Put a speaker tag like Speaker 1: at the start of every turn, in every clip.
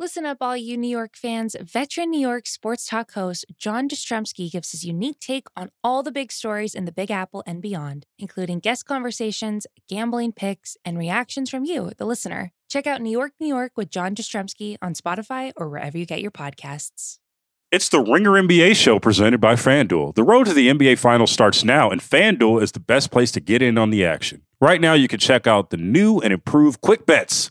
Speaker 1: Listen up, all you New York fans. Veteran New York sports talk host John Jastremski gives his unique take on all the big stories in the Big Apple and beyond, including guest conversations, gambling picks, and reactions from you, the listener. Check out New York, New York with John Jastremski on Spotify or wherever you get your podcasts.
Speaker 2: It's the Ringer NBA show presented by FanDuel. The road to the NBA Finals starts now, and FanDuel is the best place to get in on the action. Right now, you can check out the new and improved Quick Bets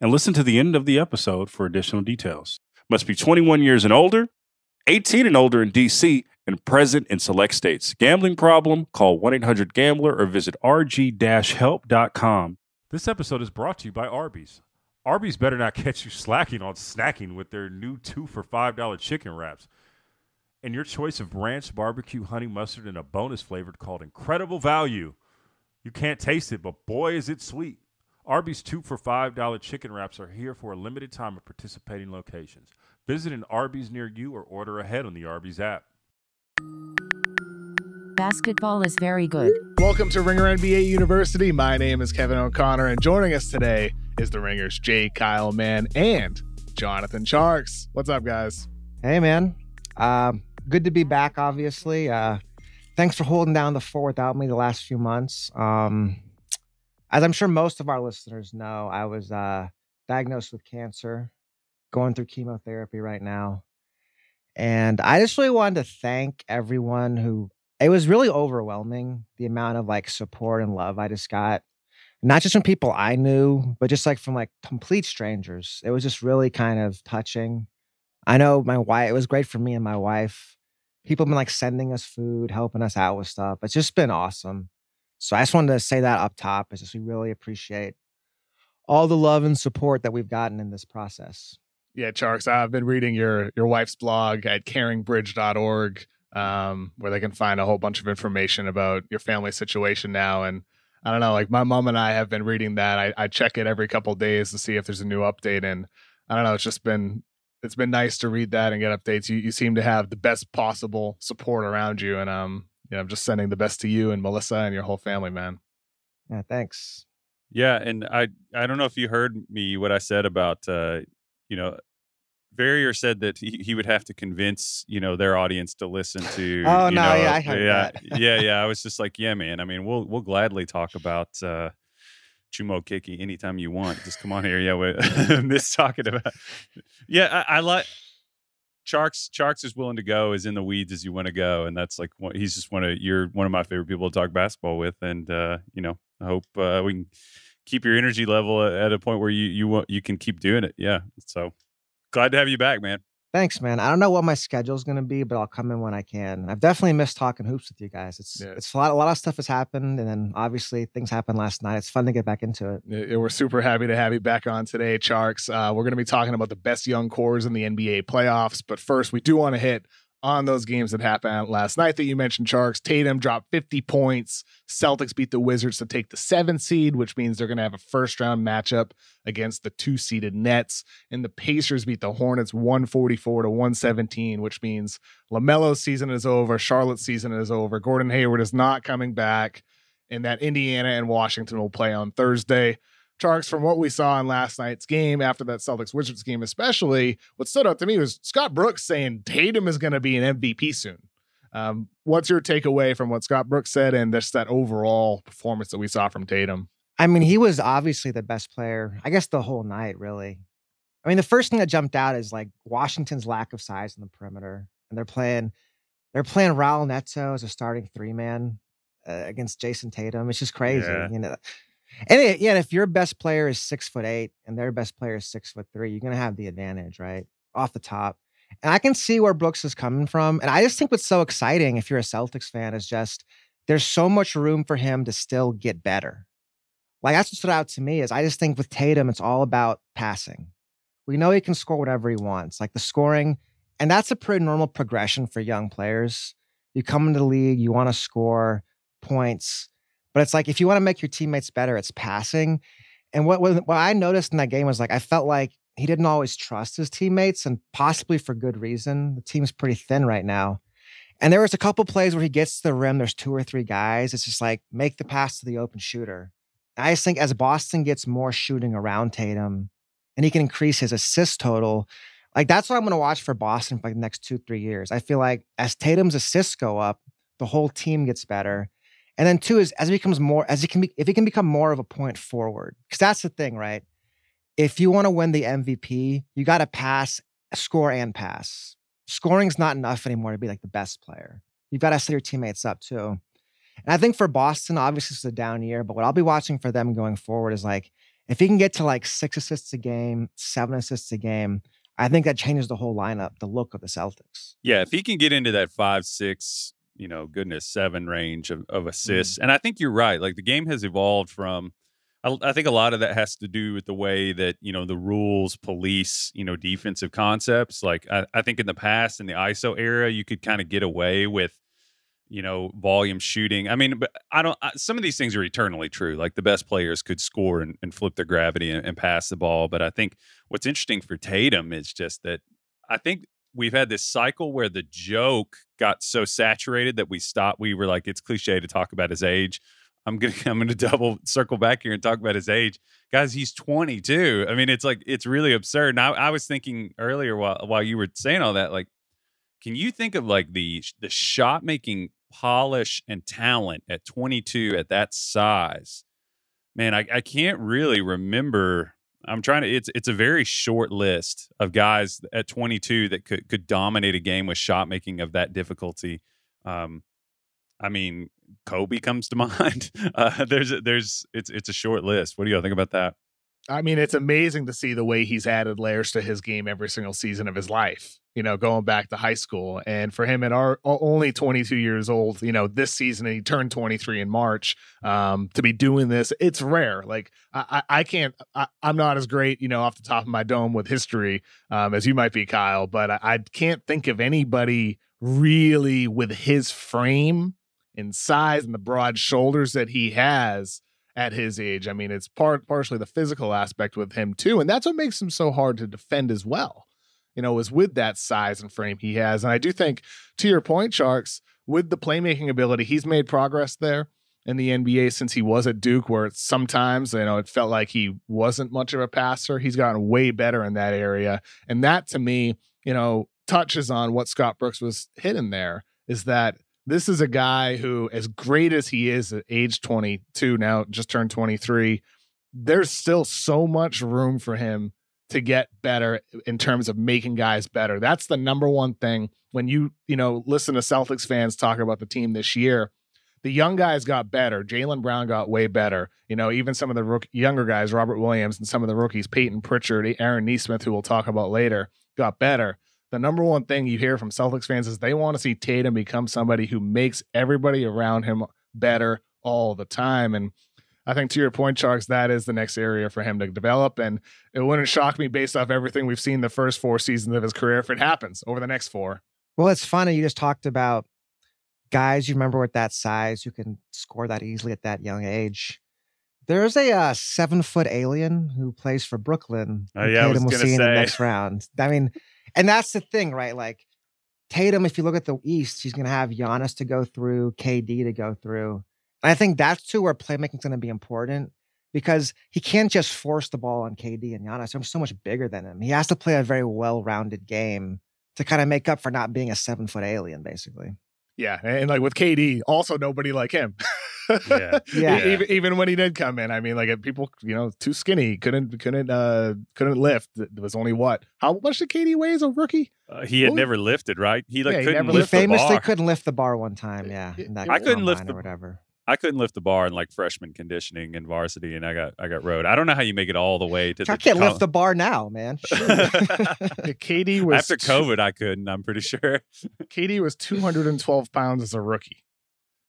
Speaker 2: and listen to the end of the episode for additional details. Must be 21 years and older, 18 and older in DC, and present in select states. Gambling problem? Call 1 800 Gambler or visit rg help.com. This episode is brought to you by Arby's. Arby's better not catch you slacking on snacking with their new two for $5 chicken wraps. And your choice of ranch, barbecue, honey mustard, and a bonus flavored called Incredible Value. You can't taste it, but boy, is it sweet. Arby's two for $5 chicken wraps are here for a limited time at participating locations. Visit an Arby's near you or order ahead on the Arby's app.
Speaker 3: Basketball is very good.
Speaker 4: Welcome to Ringer NBA University. My name is Kevin O'Connor, and joining us today is the Ringers Jay Kyle Mann and Jonathan Tjarks. What's up, guys?
Speaker 5: Hey, man. Uh, good to be back, obviously. Uh, thanks for holding down the fort without me the last few months. Um, as I'm sure most of our listeners know, I was uh, diagnosed with cancer, going through chemotherapy right now. And I just really wanted to thank everyone who, it was really overwhelming the amount of like support and love I just got. Not just from people I knew, but just like from like complete strangers. It was just really kind of touching. I know my wife, it was great for me and my wife. People have been like sending us food, helping us out with stuff. It's just been awesome. So I just wanted to say that up top is just we really appreciate all the love and support that we've gotten in this process.
Speaker 4: Yeah, Tjarks, I've been reading your your wife's blog at caringbridge.org, um, where they can find a whole bunch of information about your family situation now. And I don't know, like my mom and I have been reading that. I, I check it every couple days to see if there's a new update. And I don't know, it's just been it's been nice to read that and get updates. You you seem to have the best possible support around you. And um you know, I'm just sending the best to you and Melissa and your whole family, man.
Speaker 5: Yeah, thanks.
Speaker 6: Yeah, and I I don't know if you heard me what I said about uh, you know, Verrier said that he, he would have to convince you know their audience to listen to.
Speaker 5: oh
Speaker 6: no,
Speaker 5: know, yeah, I heard
Speaker 6: yeah,
Speaker 5: that.
Speaker 6: yeah, yeah. I was just like, yeah, man. I mean, we'll we'll gladly talk about uh, Chuma Okeke anytime you want. Just come on here. Yeah, we miss talking about. Yeah, I, I like. Tjarks Tjarks is willing to go as in the weeds as you want to go, and that's like he's just one of you're one of my favorite people to talk basketball with, and uh, you know I hope uh, we can keep your energy level at a point where you you want you can keep doing it. Yeah, so glad to have you back, man.
Speaker 5: Thanks, man. I don't know what my schedule is going to be, but I'll come in when I can. I've definitely missed talking hoops with you guys. It's yeah. it's a lot. A lot of stuff has happened, and then obviously things happened last night. It's fun to get back into it.
Speaker 4: Yeah, we're super happy to have you back on today, Tjarks. Uh, we're going to be talking about the best young cores in the NBA playoffs, but first we do want to hit on those games that happened last night that you mentioned, Tjarks. Tatum dropped 50 points. Celtics beat the Wizards to take the seven seed, which means they're going to have a first round matchup against the two seeded Nets. And the Pacers beat the Hornets 144 to 117, which means LaMelo's season is over. Charlotte's season is over. Gordon Hayward is not coming back. And that Indiana and Washington will play on Thursday. Tjarks, from what we saw in last night's game, after that Celtics Wizards game, especially, what stood out to me was Scott Brooks saying Tatum is going to be an MVP soon. Um, what's your takeaway from what Scott Brooks said and just that overall performance that we saw from Tatum?
Speaker 5: I mean, he was obviously the best player, I guess, the whole night, really. I mean, the first thing that jumped out is like Washington's lack of size in the perimeter, and they're playing, they're playing Raul Neto as a starting three man uh, against Jayson Tatum. It's just crazy, yeah. you know. And it, yeah, if your best player is six foot eight and their best player is six foot three, you're gonna have the advantage, right? Off the top. And I can see where Brooks is coming from. And I just think what's so exciting if you're a Celtics fan is just there's so much room for him to still get better. Like that's what stood out to me is I just think with Tatum, it's all about passing. We know he can score whatever he wants. Like the scoring And that's a pretty normal progression for young players. You come into the league, you want to score points, but it's like if you want to make your teammates better, it's passing. And what, what I noticed in that game was like I felt like he didn't always trust his teammates, and possibly for good reason. The team's pretty thin right now. And there was a couple plays where he gets to the rim. There's two or three guys. It's just like make the pass to the open shooter. I just think as Boston gets more shooting around Tatum, and he can increase his assist total, like that's what I'm going to watch for Boston for like the next two three years. I feel like as Tatum's assists go up, the whole team gets better. And then two is as it becomes more as it can be if he can become more of a point forward because that's the thing, right? If you want to win the MVP, you got to pass, score, and pass scoring's not enough anymore to be like the best player. You've got to set your teammates up too. And I think for Boston, obviously it's a down year, but what I'll be watching for them going forward is like if he can get to like six assists a game, seven assists a game, I think that changes the whole lineup, the look of the Celtics.
Speaker 6: Yeah, if he can get into that five, six, you know, goodness, seven range of, of
Speaker 5: Mm.
Speaker 6: assists. And I think you're right. Like the game has evolved from I, I think a lot of that has to do with the way that you know the rules police you know defensive concepts. Like I, I think in the past in the ISO era, you could kind of get away with you know volume shooting. I mean, but I don't. I, some of these things are eternally true. Like the best players could score and, and flip their gravity and, and pass the ball. But I think what's interesting for Tatum is just that I think we've had this cycle where the joke got so saturated that we stopped. We were like, it's cliche to talk about his age. I'm gonna I'm gonna double circle back here and talk about his age, guys. He's 22. I mean, it's like it's really absurd. And I, I was thinking earlier while while you were saying all that, like, can you think of like the the shot making polish and talent at 22 at that size? Man, I, I can't really remember. I'm trying to. It's it's a very short list of guys at 22 that could could dominate a game with shot making of that difficulty. Um, I mean, Kobe comes to mind. Uh, there's there's it's it's a short list. What do y'all think about that?
Speaker 4: I mean, it's amazing to see the way he's added layers to his game every single season of his life. You know, going back to high school, and for him at our only 22 years old, you know, this season he turned 23 in March. Um, to be doing this, it's rare. Like I, I, can't. I, I'm not as great, you know, off the top of my dome with history um, as you might be, Kyle. But I, I can't think of anybody really with his frame and size and the broad shoulders that he has at his age. I mean, it's part partially the physical aspect with him too, and that's what makes him so hard to defend as well. You know, is with that size and frame he has, and I do think, to your point, Tjarks, with the playmaking ability, he's made progress there in the NBA since he was at Duke, where sometimes you know it felt like he wasn't much of a passer. He's gotten way better in that area, and that to me, you know, touches on what Scott Brooks was hitting there. Is that this is a guy who, as great as he is at age 22, now just turned 23, there's still so much room for him to get better in terms of making guys better. That's the number one thing when you, you know, listen to Celtics fans talk about the team this year. The young guys got better. Jaylen Brown got way better. You know, even some of the rook- younger guys, Robert Williams and some of the rookies, Payton Pritchard, Aaron Nesmith, who we'll talk about later, got better the number one thing you hear from Celtics fans is they want to see Tatum become somebody who makes everybody around him better all the time. And I think to your point, Tjarks, that is the next area for him to develop. And it wouldn't shock me based off everything we've seen the first four seasons of his career if it happens over the next four.
Speaker 5: Well, it's funny. You just talked about guys you remember with that size who can score that easily at that young age. There's a uh, seven foot alien who plays for Brooklyn.
Speaker 6: Oh, yeah,
Speaker 5: Tatum will see in the next round. I mean, and that's the thing, right? Like Tatum, if you look at the East, he's going to have Giannis to go through, KD to go through. And I think that's too where playmaking's going to be important because he can't just force the ball on KD and Giannis. I'm so much bigger than him. He has to play a very well rounded game to kind of make up for not being a seven foot alien, basically.
Speaker 4: Yeah. And like with KD, also nobody like him.
Speaker 6: Yeah.
Speaker 5: Yeah.
Speaker 4: Even, even when he did come in, I mean, like people, you know, too skinny, couldn't, couldn't, uh, couldn't lift. It was only what? How much did KD weigh as a rookie?
Speaker 6: Uh, he had
Speaker 4: Well,
Speaker 6: never lifted, right? He like
Speaker 4: Yeah, he
Speaker 6: couldn't
Speaker 4: never
Speaker 5: He
Speaker 6: lift the
Speaker 5: famously
Speaker 6: bar.
Speaker 5: couldn't lift the bar one time. Yeah.
Speaker 4: I
Speaker 6: couldn't lift the-
Speaker 5: or whatever.
Speaker 6: I couldn't lift the bar in like freshman conditioning and varsity, and I got I got rode. I don't know how you make it all the way to
Speaker 5: I
Speaker 6: the
Speaker 5: can't
Speaker 6: com-
Speaker 5: lift the bar now, man. Shoot.
Speaker 4: KD was
Speaker 6: After COVID, I couldn't. I'm pretty sure.
Speaker 4: KD was 212 pounds as a rookie.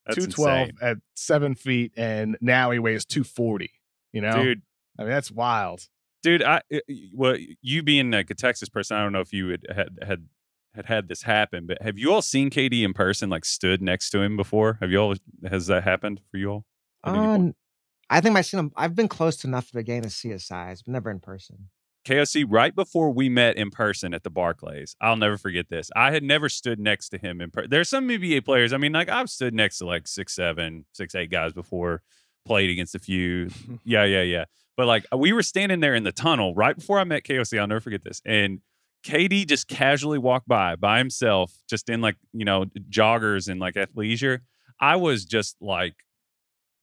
Speaker 6: That's
Speaker 4: 212
Speaker 6: insane.
Speaker 4: at seven feet, and now he weighs 240. You know,
Speaker 6: dude.
Speaker 4: I mean, that's wild.
Speaker 6: Dude, I uh, well, you being like a Texas person, I don't know if you had had, had had had this happen, but have you all seen KD in person? Like stood next to him before? Have you all? Has that happened for you all? at any point?
Speaker 5: Um, I think I've seen him. I've been close to enough to a game to see his size, but never in person.
Speaker 6: KOC right before we met in person at the Barclays. I'll never forget this. I had never stood next to him in person. There's some NBA players. I mean, like I've stood next to like six, seven, six, eight guys before, played against a few. yeah, yeah, yeah. But like we were standing there in the tunnel right before I met KOC. I'll never forget this. And KD just casually walked by by himself, just in like, you know, joggers and like athleisure. I was just like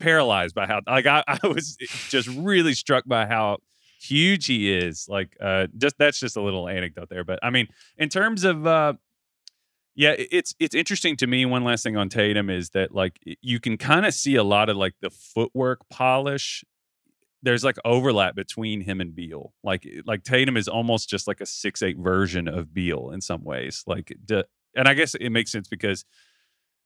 Speaker 6: paralyzed by how like I, I was just really struck by how huge he is. Like uh just that's just a little anecdote there. But I mean, in terms of uh yeah, it's it's interesting to me. One last thing on Tatum is that like you can kind of see a lot of like the footwork polish. There's like overlap between him and Beal. Like like Tatum is almost just like a six eight version of Beal in some ways. Like and I guess it makes sense because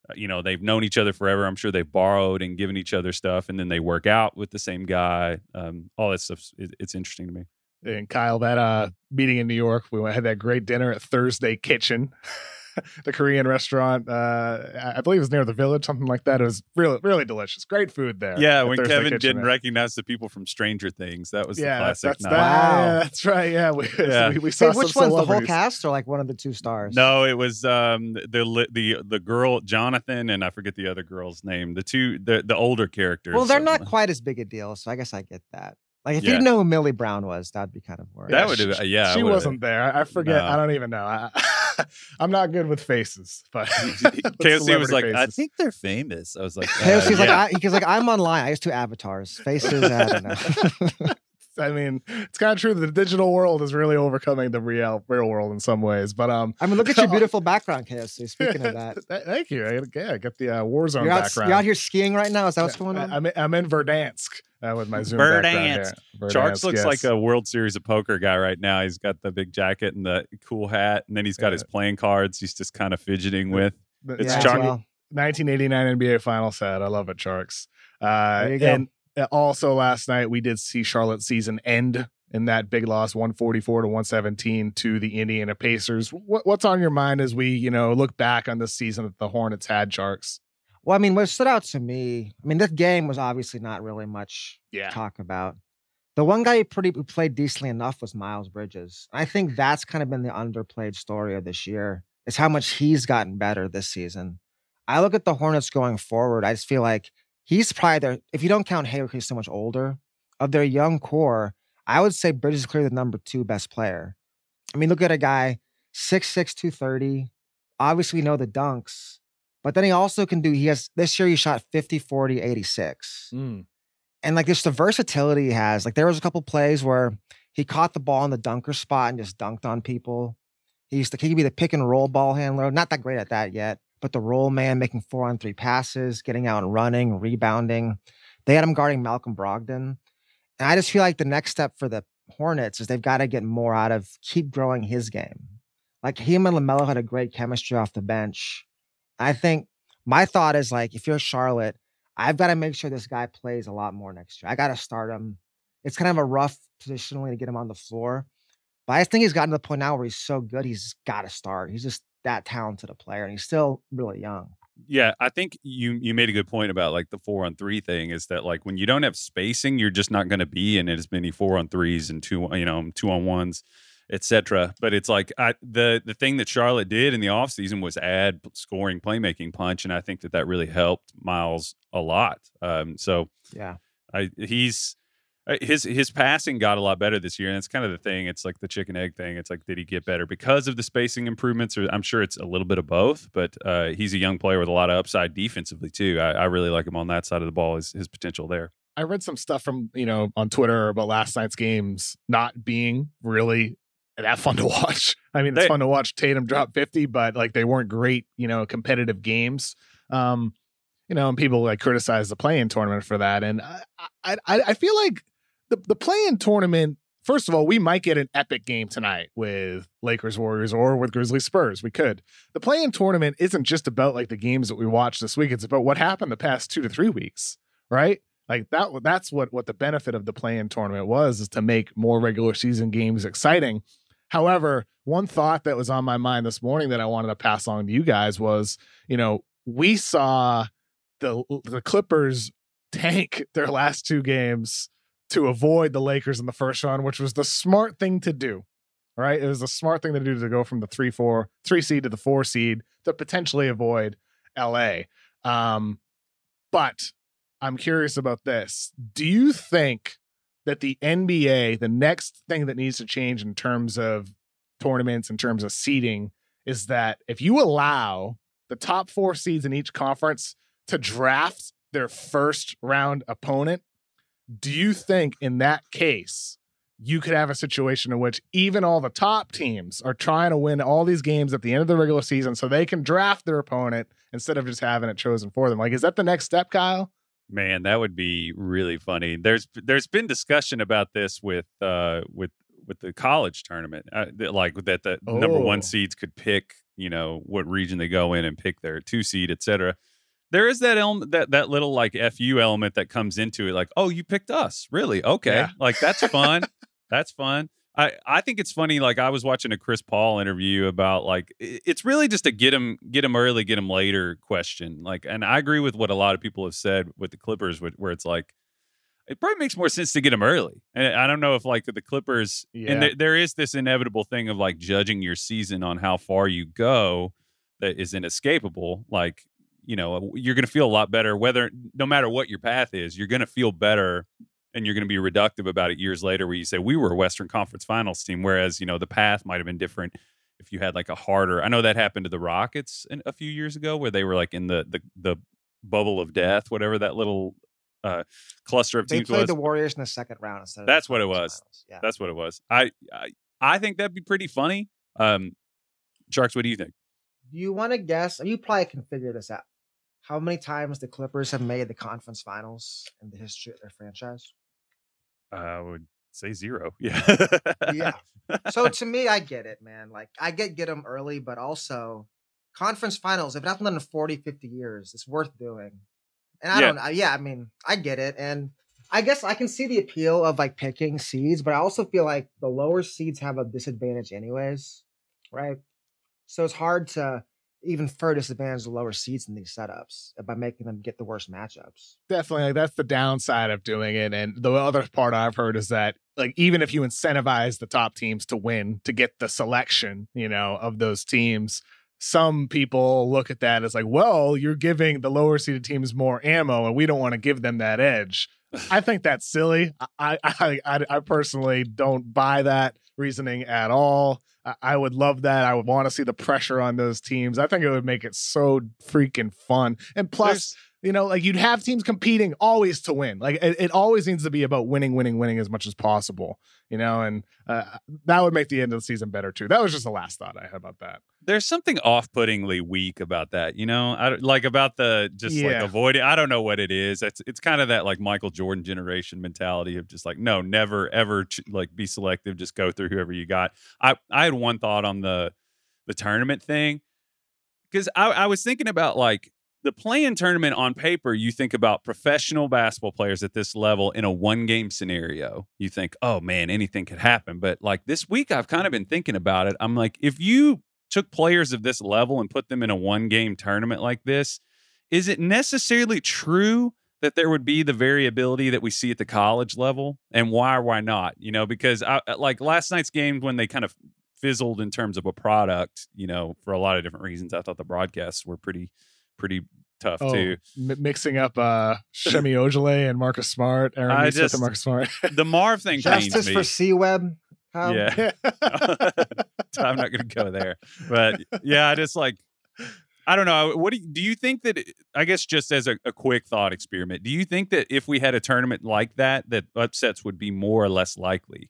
Speaker 6: uh, you know they've known each other forever. I'm sure they've borrowed and given each other stuff, and then they work out with the same guy. Um, all that stuff. It's interesting to me.
Speaker 4: And Kyle, that uh meeting in New York, we had that great dinner at Thursday Kitchen, the Korean restaurant. Uh, I- I believe it was near the village, something like that. It was really, really delicious. Great food there.
Speaker 6: Yeah, when
Speaker 4: Thursday
Speaker 6: Kevin didn't
Speaker 4: man.
Speaker 6: recognize the people from Stranger Things, that was
Speaker 4: yeah,
Speaker 6: the classic.
Speaker 4: that's
Speaker 6: night.
Speaker 4: that.
Speaker 5: Wow.
Speaker 4: Yeah, that's right. Yeah, we,
Speaker 6: Yeah.
Speaker 4: we, we saw
Speaker 5: Hey, which
Speaker 4: some
Speaker 5: one's the whole cast or like one of the two stars?
Speaker 6: No, it was um the the the girl Jonathan and I forget the other girl's name. The two the the older characters.
Speaker 5: Well, they're
Speaker 6: Um,
Speaker 5: not quite as big a deal, so I guess I get that. Like if
Speaker 6: Yeah.
Speaker 5: you didn't know who Millie Brown was, that'd be kind of worried.
Speaker 6: That would have
Speaker 4: she-
Speaker 6: yeah. I
Speaker 4: she wasn't there. I I forget.
Speaker 6: No.
Speaker 4: I don't even know. I, I'm not good with faces, but
Speaker 6: KFC was
Speaker 4: celebrity
Speaker 6: like, I think they're famous. I was like,
Speaker 5: Hey,
Speaker 6: uh,
Speaker 5: he's
Speaker 6: yeah.
Speaker 5: like, I, he's like, I'm online. I use two avatars, faces. I don't know.
Speaker 4: I mean, it's kind of true that the digital world is really overcoming the real real world in some ways. But um,
Speaker 5: I mean, look at your beautiful background, KSC. Speaking of that,
Speaker 4: thank you. I, yeah, I got the uh, Warzone
Speaker 5: you're out,
Speaker 4: background.
Speaker 5: you're out here skiing right now. Is that what's going on?
Speaker 4: I'm in, I'm in Verdansk uh, with my Zoom background here.
Speaker 6: Tjarks
Speaker 4: Verdansk,
Speaker 6: looks
Speaker 4: yes.
Speaker 6: like a World Series of Poker guy right now. He's got the big jacket and the cool hat, and then he's got his playing cards. He's just kind of fidgeting with. It's
Speaker 5: yeah,
Speaker 6: Shark-
Speaker 5: well,
Speaker 4: 1989 NBA final set. I love it, Tjarks. Uh,
Speaker 5: There you go.
Speaker 4: and uh, Uh, also last night we did see Charlotte's season end in that big loss, 144 to 117 to the Indiana Pacers. What, what's on your mind as we, you know, look back on this season that the Hornets had, Tjarks?
Speaker 5: well, I mean, what stood out to me, I mean, this game was obviously not really much
Speaker 4: Yeah.
Speaker 5: to talk about. The one guy who pretty who played decently enough was Miles Bridges. I think that's kind of been the underplayed story of this year. Is how much he's gotten better this season. I look at the Hornets going forward. I just feel like he's probably their. If you don't count Hayward, he's so much older. Of their young core, I would say Bridges is clearly the number two best player. I mean, look at a guy 6'6", 230. Obviously, we know the dunks, but then he also can do. He has this year. He shot 50, 40, 86 mm. and like just the versatility he has. Like there was a couple plays where he caught the ball in the dunker spot and just dunked on people. He used to he could be the pick and roll ball handler. Not that great at that yet, but the roll man, making four on three passes, getting out and running, rebounding. They had him guarding Malcolm Brogdon. And I just feel like the next step for the Hornets is they've got to get more out of keep growing his game. Like him and LaMelo had a great chemistry off the bench. I think my thought is like if you're Charlotte, I've got to make sure this guy plays a lot more next year. I got to start him. It's kind of a rough positionally to get him on the floor. But I think he's gotten to the point now where he's so good, he's got to start. He's just that talented a player, and he's still really young.
Speaker 6: Yeah, I think you you made a good point about like the four on three thing is that like when you don't have spacing, you're just not going to be in it as many four on threes and two you know two on ones, etc. But it's like I, the the thing that Charlotte did in the offseason was add scoring playmaking punch, and I think that that really helped Miles a lot. Um, so
Speaker 5: Yeah.
Speaker 6: I he's his his passing got a lot better this year, and it's kind of the thing. It's like the chicken egg thing. It's like did he get better because of the spacing improvements, or I'm sure it's a little bit of both. But uh, he's a young player with a lot of upside defensively too. I, I really like him on that side of the ball. His his potential there.
Speaker 4: I read some stuff from you know on Twitter about last night's games not being really that fun to watch. I mean, it's
Speaker 6: They-
Speaker 4: fun to watch Tatum drop fifty, but like they weren't great, you know, competitive games. Um, you know, and people like criticize the play-in tournament for that, and I, I I feel like the the play-in tournament. First of all, we might get an epic game tonight with Lakers Warriors or with Grizzlies Spurs. We could. The play-in tournament isn't just about like the games that we watched this week. It's about what happened the past two to three weeks, right? Like that that's what what the benefit of the play-in tournament was is to make more regular season games exciting. However, one thought that was on my mind this morning that I wanted to pass on to you guys was, you know, we saw the the Clippers tank their last two games to avoid the Lakers in the first round, which was the smart thing to do. Right? It was the smart thing to do to go from the three four three seed to the four seed to potentially avoid LA. Um, but I'm curious about this. Do you think that the NBA, the next thing that needs to change in terms of tournaments, in terms of seeding, is that if you allow the top four seeds in each conference to draft their first round opponent, do you think in that case you could have a situation in which even all the top teams are trying to win all these games at the end of the regular season so they can draft their opponent instead of just having it chosen for them? Like, is that the next step, Kyle?
Speaker 6: Man, that would be really funny. There's there's been discussion about this with uh with with the college tournament, uh, like that the number one seeds could pick, you know, what region they go in and pick their two seed, etc. There is that element, that that little like fu element that comes into it, like, oh, you picked us, really? Okay,
Speaker 4: Yeah.
Speaker 6: like that's fun. that's fun. I, I think it's funny. Like I was watching a Chris Paul interview about like it's really just a get him get him early, get him later question. Like, and I agree with what a lot of people have said with the Clippers, where it's like it probably makes more sense to get him early. And I don't know if like the Clippers,
Speaker 4: Yeah.
Speaker 6: and there, there is this inevitable thing of like judging your season on how far you go that is inescapable. Like you know, you're going to feel a lot better whether no matter what your path is, you're going to feel better and you're going to be reductive about it years later where you say we were a western conference finals team whereas you know the path might have been different if you had like a harder i know that happened to the rockets in, a few years ago where they were like in the the, the bubble of death whatever that little uh cluster of
Speaker 5: They
Speaker 6: teams
Speaker 5: played
Speaker 6: was
Speaker 5: the Warriors in the second round instead of
Speaker 6: That's what it was.
Speaker 5: Yeah.
Speaker 6: that's what it was I, I i think that'd be pretty funny um Tjarks what do you think
Speaker 5: Do you want to guess? You probably can figure this out. How many times the Clippers have made the conference finals in the history of their franchise?
Speaker 6: i would say zero yeah
Speaker 5: Yeah. So to me, I get it, man. Like I get get them early, but also conference finals. If it happened in 40, 50 years, it's worth doing. And I
Speaker 6: Yeah.
Speaker 5: don't. I, yeah, I mean, I get it, and I guess I can see the appeal of like picking seeds, but I also feel like the lower seeds have a disadvantage, anyways, right? So it's hard to even further disadvantage the lower seeds in these setups uh, by making them get the worst matchups.
Speaker 4: definitely like, that's the downside of doing it and the other part i've heard is that like even if you incentivize the top teams to win to get the selection you know of those teams some people look at that as like well you're giving the lower seeded teams more ammo and we don't want to give them that edge. I think that's silly. I, I i i personally don't buy that reasoning at all I- I would love that. I would want to see the pressure on those teams. I think it would make it so freaking fun. And plus, you know, like you'd have teams competing always to win. Like it, it always needs to be about winning, winning, winning as much as possible. You know, and uh, that would make the end of the season better too. That was just the last thought I had about that.
Speaker 6: there's something off-puttingly weak about that you know I, like about the just like
Speaker 4: Yeah.
Speaker 6: avoiding i don't know what it is it's it's kind of that like michael jordan generation mentality of just like no never ever ch- like be selective just go through whoever you got i i had one thought on the the tournament thing because I, I was thinking about like the play-in tournament on paper you think about professional basketball players at this level in a one game scenario. You think oh man anything could happen. But like this week i've kind of been thinking about it. I'm like if you took players of this level and put them in a one game tournament like this is it necessarily true that there would be the variability that we see at the college level? And why or why not? You know because I, like last night's game when they kind of fizzled in terms of a product you know for a lot of different reasons i thought the broadcasts were pretty pretty tough
Speaker 4: Oh,
Speaker 6: too
Speaker 4: mi- mixing up uh Semi Ojeleye and Marcus Smart, Aaron
Speaker 6: I
Speaker 4: Nesmith
Speaker 6: just-
Speaker 4: and Marcus Smart.
Speaker 6: the marv thing pains
Speaker 5: Justice
Speaker 6: me
Speaker 5: for C-Webb.
Speaker 6: yeah I'm not going to go there. But yeah, I just like I don't know. What do you, do you think that? I guess just as a, a quick thought experiment, do you think that if we had a tournament like that, that upsets would be more or less likely?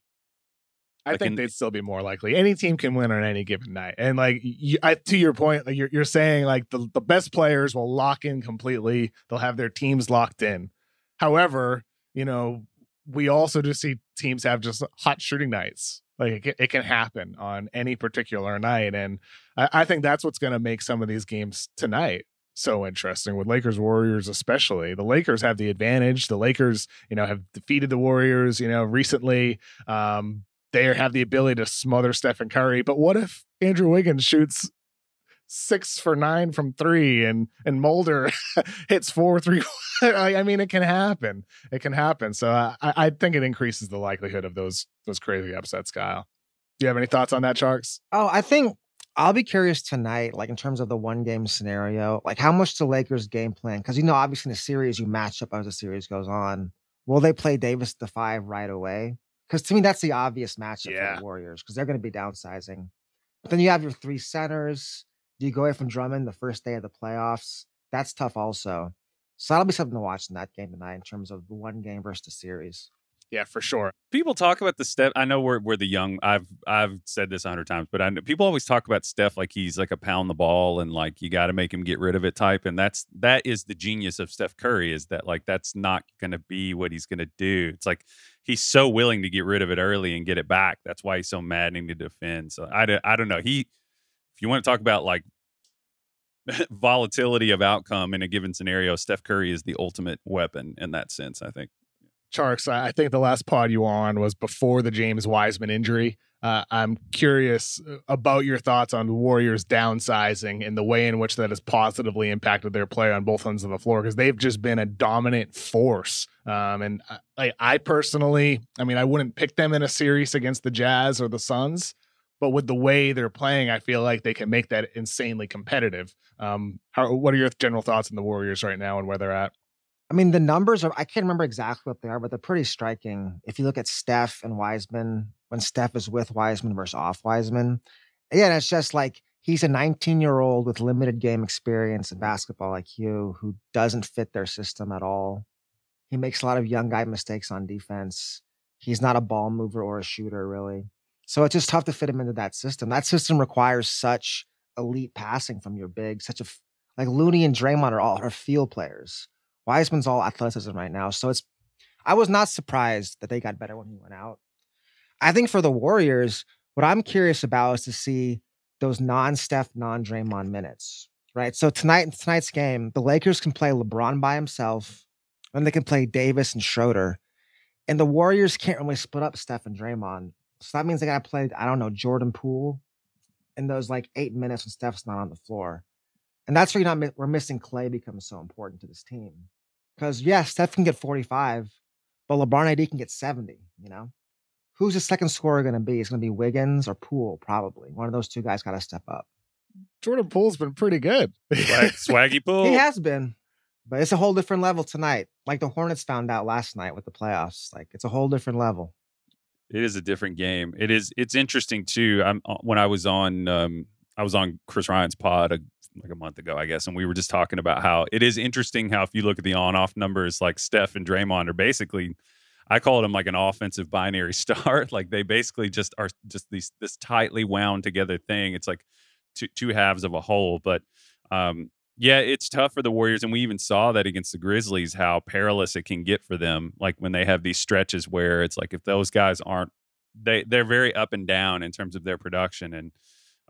Speaker 4: I
Speaker 6: Like
Speaker 4: think
Speaker 6: in-
Speaker 4: they'd still be more likely. Any team can win on any given night, and like you, I, to your point, like you're you're saying like the the best players will lock in completely. They'll have their teams locked in. However, you know, we also just see teams have just hot shooting nights. Like it can, it can happen on any particular night, and I, I think that's what's going to make some of these games tonight so interesting with Lakers Warriors especially. The Lakers have the advantage. The Lakers, you know, have defeated the Warriors, you know, recently. Um, they have the ability to smother Stephen Curry. But what if Andrew Wiggins shoots six for nine from three and and Mulder hits four three? I, I mean, it can happen. It can happen. So I, I think it increases the likelihood of those those crazy upsets, Kyle. Do you have any thoughts on that, Tjarks?
Speaker 5: Oh, I think I'll be curious tonight, like in terms of the one game scenario, like how much the Lakers game plan, because you know, obviously in the series you match up as the series goes on. Will they play Davis the five right away? Because to me, that's the obvious matchup
Speaker 4: Yeah.
Speaker 5: for the Warriors because they're going to be downsizing. But then you have your three centers. Do you go away from Drummond the first day of the playoffs? That's tough also. So that'll be something to watch in that game tonight in terms of the one game versus the series.
Speaker 4: Yeah, for sure.
Speaker 6: people talk about the Steph. I know we're we're the young. I've I've said this a hundred times, but I know people always talk about Steph like he's like a pound the ball and like you got to make him get rid of it type. And that's that is the genius of Steph Curry is that like that's not going to be what he's going to do. It's like he's so willing to get rid of it early and get it back. That's why he's so maddening to defend. So I I don't know. He if you want to talk about like volatility of outcome in a given scenario, Steph Curry is the ultimate weapon in that sense. I think.
Speaker 4: Tjarks, I think the last pod you were on was before the James Wiseman injury. Uh, I'm curious uh, about your thoughts on Warriors downsizing and the way in which that has positively impacted their play on both ends of the floor because they've just been a dominant force. Um, and I, I personally, I mean, I wouldn't pick them in a series against the Jazz or the Suns, but with the way they're playing, I feel like they can make that insanely competitive. Um, how, what are your general thoughts on the Warriors right now and where they're at?
Speaker 5: I mean, the numbers are, I can't remember exactly what they are, but they're pretty striking. If you look at Steph and Wiseman, when Steph is with Wiseman versus off Wiseman, again, it's just like he's a 19 year old with limited game experience in basketball like you who doesn't fit their system at all. He makes a lot of young guy mistakes on defense. He's not a ball mover or a shooter, really. So it's just tough to fit him into that system. That system requires such elite passing from your big, such a, like Looney and Draymond are all are field players. Wiseman's all athleticism right now. So it's I was not surprised that they got better when he went out. I think for the Warriors, what I'm curious about is to see those non-Steph, non-Draymond minutes. Right. So tonight tonight's game, the Lakers can play LeBron by himself, and they can play Davis and Schroeder. And the Warriors can't really split up Steph and Draymond. So that means they gotta play, I don't know, Jordan Poole in those like eight minutes when Steph's not on the floor. And that's where you're not we're missing Klay becomes so important to this team. Because yes, Steph can get 45, but LeBron AD can get 70, you know? Who's the second scorer gonna be? It's gonna be Wiggins or Poole, probably. One of those two guys gotta step up.
Speaker 4: Jordan Poole's been pretty good.
Speaker 6: Swag, swaggy pool.
Speaker 5: He has been, but it's a whole different level tonight. Like the Hornets found out last night with the playoffs. Like it's a whole different level.
Speaker 6: It is a different game. It is. It's interesting too. I'm uh, when I was on. Um, I was on Chris Ryan's pod a, like a month ago, I guess, and we were just talking about how it is interesting how if you look at the on-off numbers, like Steph and Draymond are basically. I call them like an offensive binary star. like they basically just are just these this tightly wound together thing. It's like two two halves of a whole. But um, yeah, it's tough for the Warriors, and we even saw that against the Grizzlies how perilous it can get for them. Like when they have these stretches where it's like if those guys aren't they they're very up and down in terms of their production, and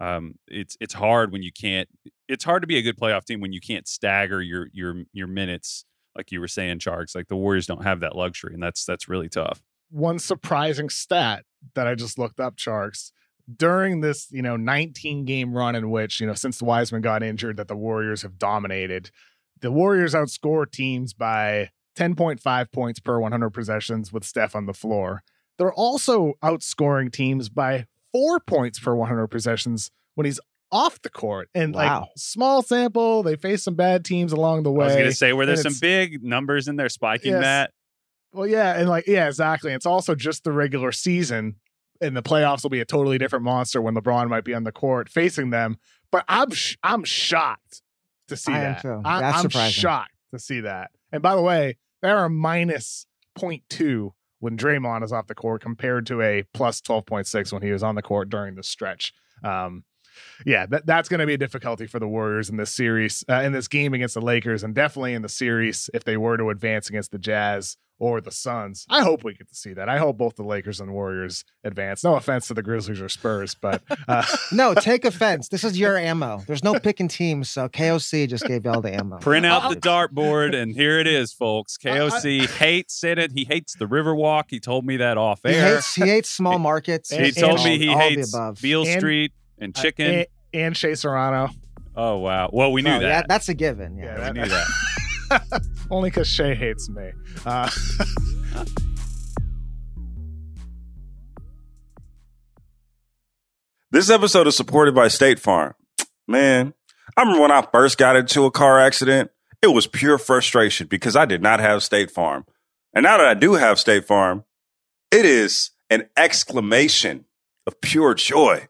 Speaker 6: um, it's it's hard when you can't. It's hard to be a good playoff team when you can't stagger your your your minutes, like you were saying, Tjarks. Like the Warriors don't have that luxury, and that's that's really tough.
Speaker 4: One surprising stat that I just looked up, Tjarks, during this, you know, 19 game run in which, you know, since the Wiseman got injured, that the Warriors have dominated. The Warriors outscore teams by 10.5 points per 100 possessions with Steph on the floor. They're also outscoring teams by four points per 100 possessions when he's off the court. And like small sample, they face some bad teams along the way.
Speaker 6: I was going to say where there's some big numbers in there spiking
Speaker 4: Yes.
Speaker 6: that.
Speaker 4: Well, yeah, and like yeah, exactly. It's also just the regular season, and the playoffs will be a totally different monster when LeBron might be on the court facing them. But I'm sh- I'm shocked to see
Speaker 5: I am
Speaker 4: that.
Speaker 5: too.
Speaker 4: I,
Speaker 5: That's
Speaker 4: am
Speaker 5: surprising.
Speaker 4: shocked to see that. And by the way, they're a minus 0.2 when Draymond is off the court compared to a plus 12.6 when he was on the court during the stretch. Um, yeah, that, that's going to be a difficulty for the Warriors in this series, uh, in this game against the Lakers, and definitely in the series if they were to advance against the Jazz or the Suns. I hope we get to see that. I hope both the Lakers and Warriors advance. No offense to the Grizzlies or Spurs, but uh,
Speaker 5: no, take offense. This is your ammo. There's no picking teams, so KOC just gave y'all the ammo.
Speaker 6: Print out the dartboard, and here it is, folks. KOC hates it. He hates the Riverwalk. He told me that off
Speaker 5: He
Speaker 6: air.
Speaker 5: hates, he hates small markets.
Speaker 6: He
Speaker 4: And-
Speaker 6: told
Speaker 4: and
Speaker 6: me he
Speaker 5: all the
Speaker 6: hates
Speaker 5: above.
Speaker 6: Beale
Speaker 4: And-
Speaker 6: Street and
Speaker 4: uh,
Speaker 6: chicken.
Speaker 4: and, and Shea Serrano.
Speaker 6: oh wow. Well, we knew
Speaker 5: Oh, yeah,
Speaker 6: that.
Speaker 5: that's a given. Yeah.
Speaker 4: Yeah,
Speaker 6: we knew that.
Speaker 4: Only because Shea hates me. Uh,
Speaker 2: This episode is supported by State Farm. Man, I remember when I first got into a car accident, it was pure frustration because I did not have State Farm. And now that I do have State Farm, it is an exclamation of pure joy.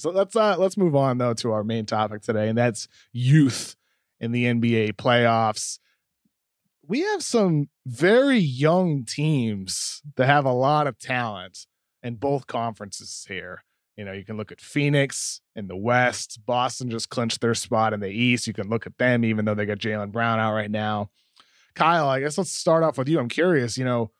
Speaker 4: So let's uh let's move on though to our main topic today, and that's youth in the NBA playoffs. We have some very young teams that have a lot of talent in both conferences here. You know, you can look at Phoenix in the West. Boston just clinched their spot in the East. You can look at them, even though they got Jalen Brown out right now. Kyle, I guess let's start off with you. I'm curious, you know,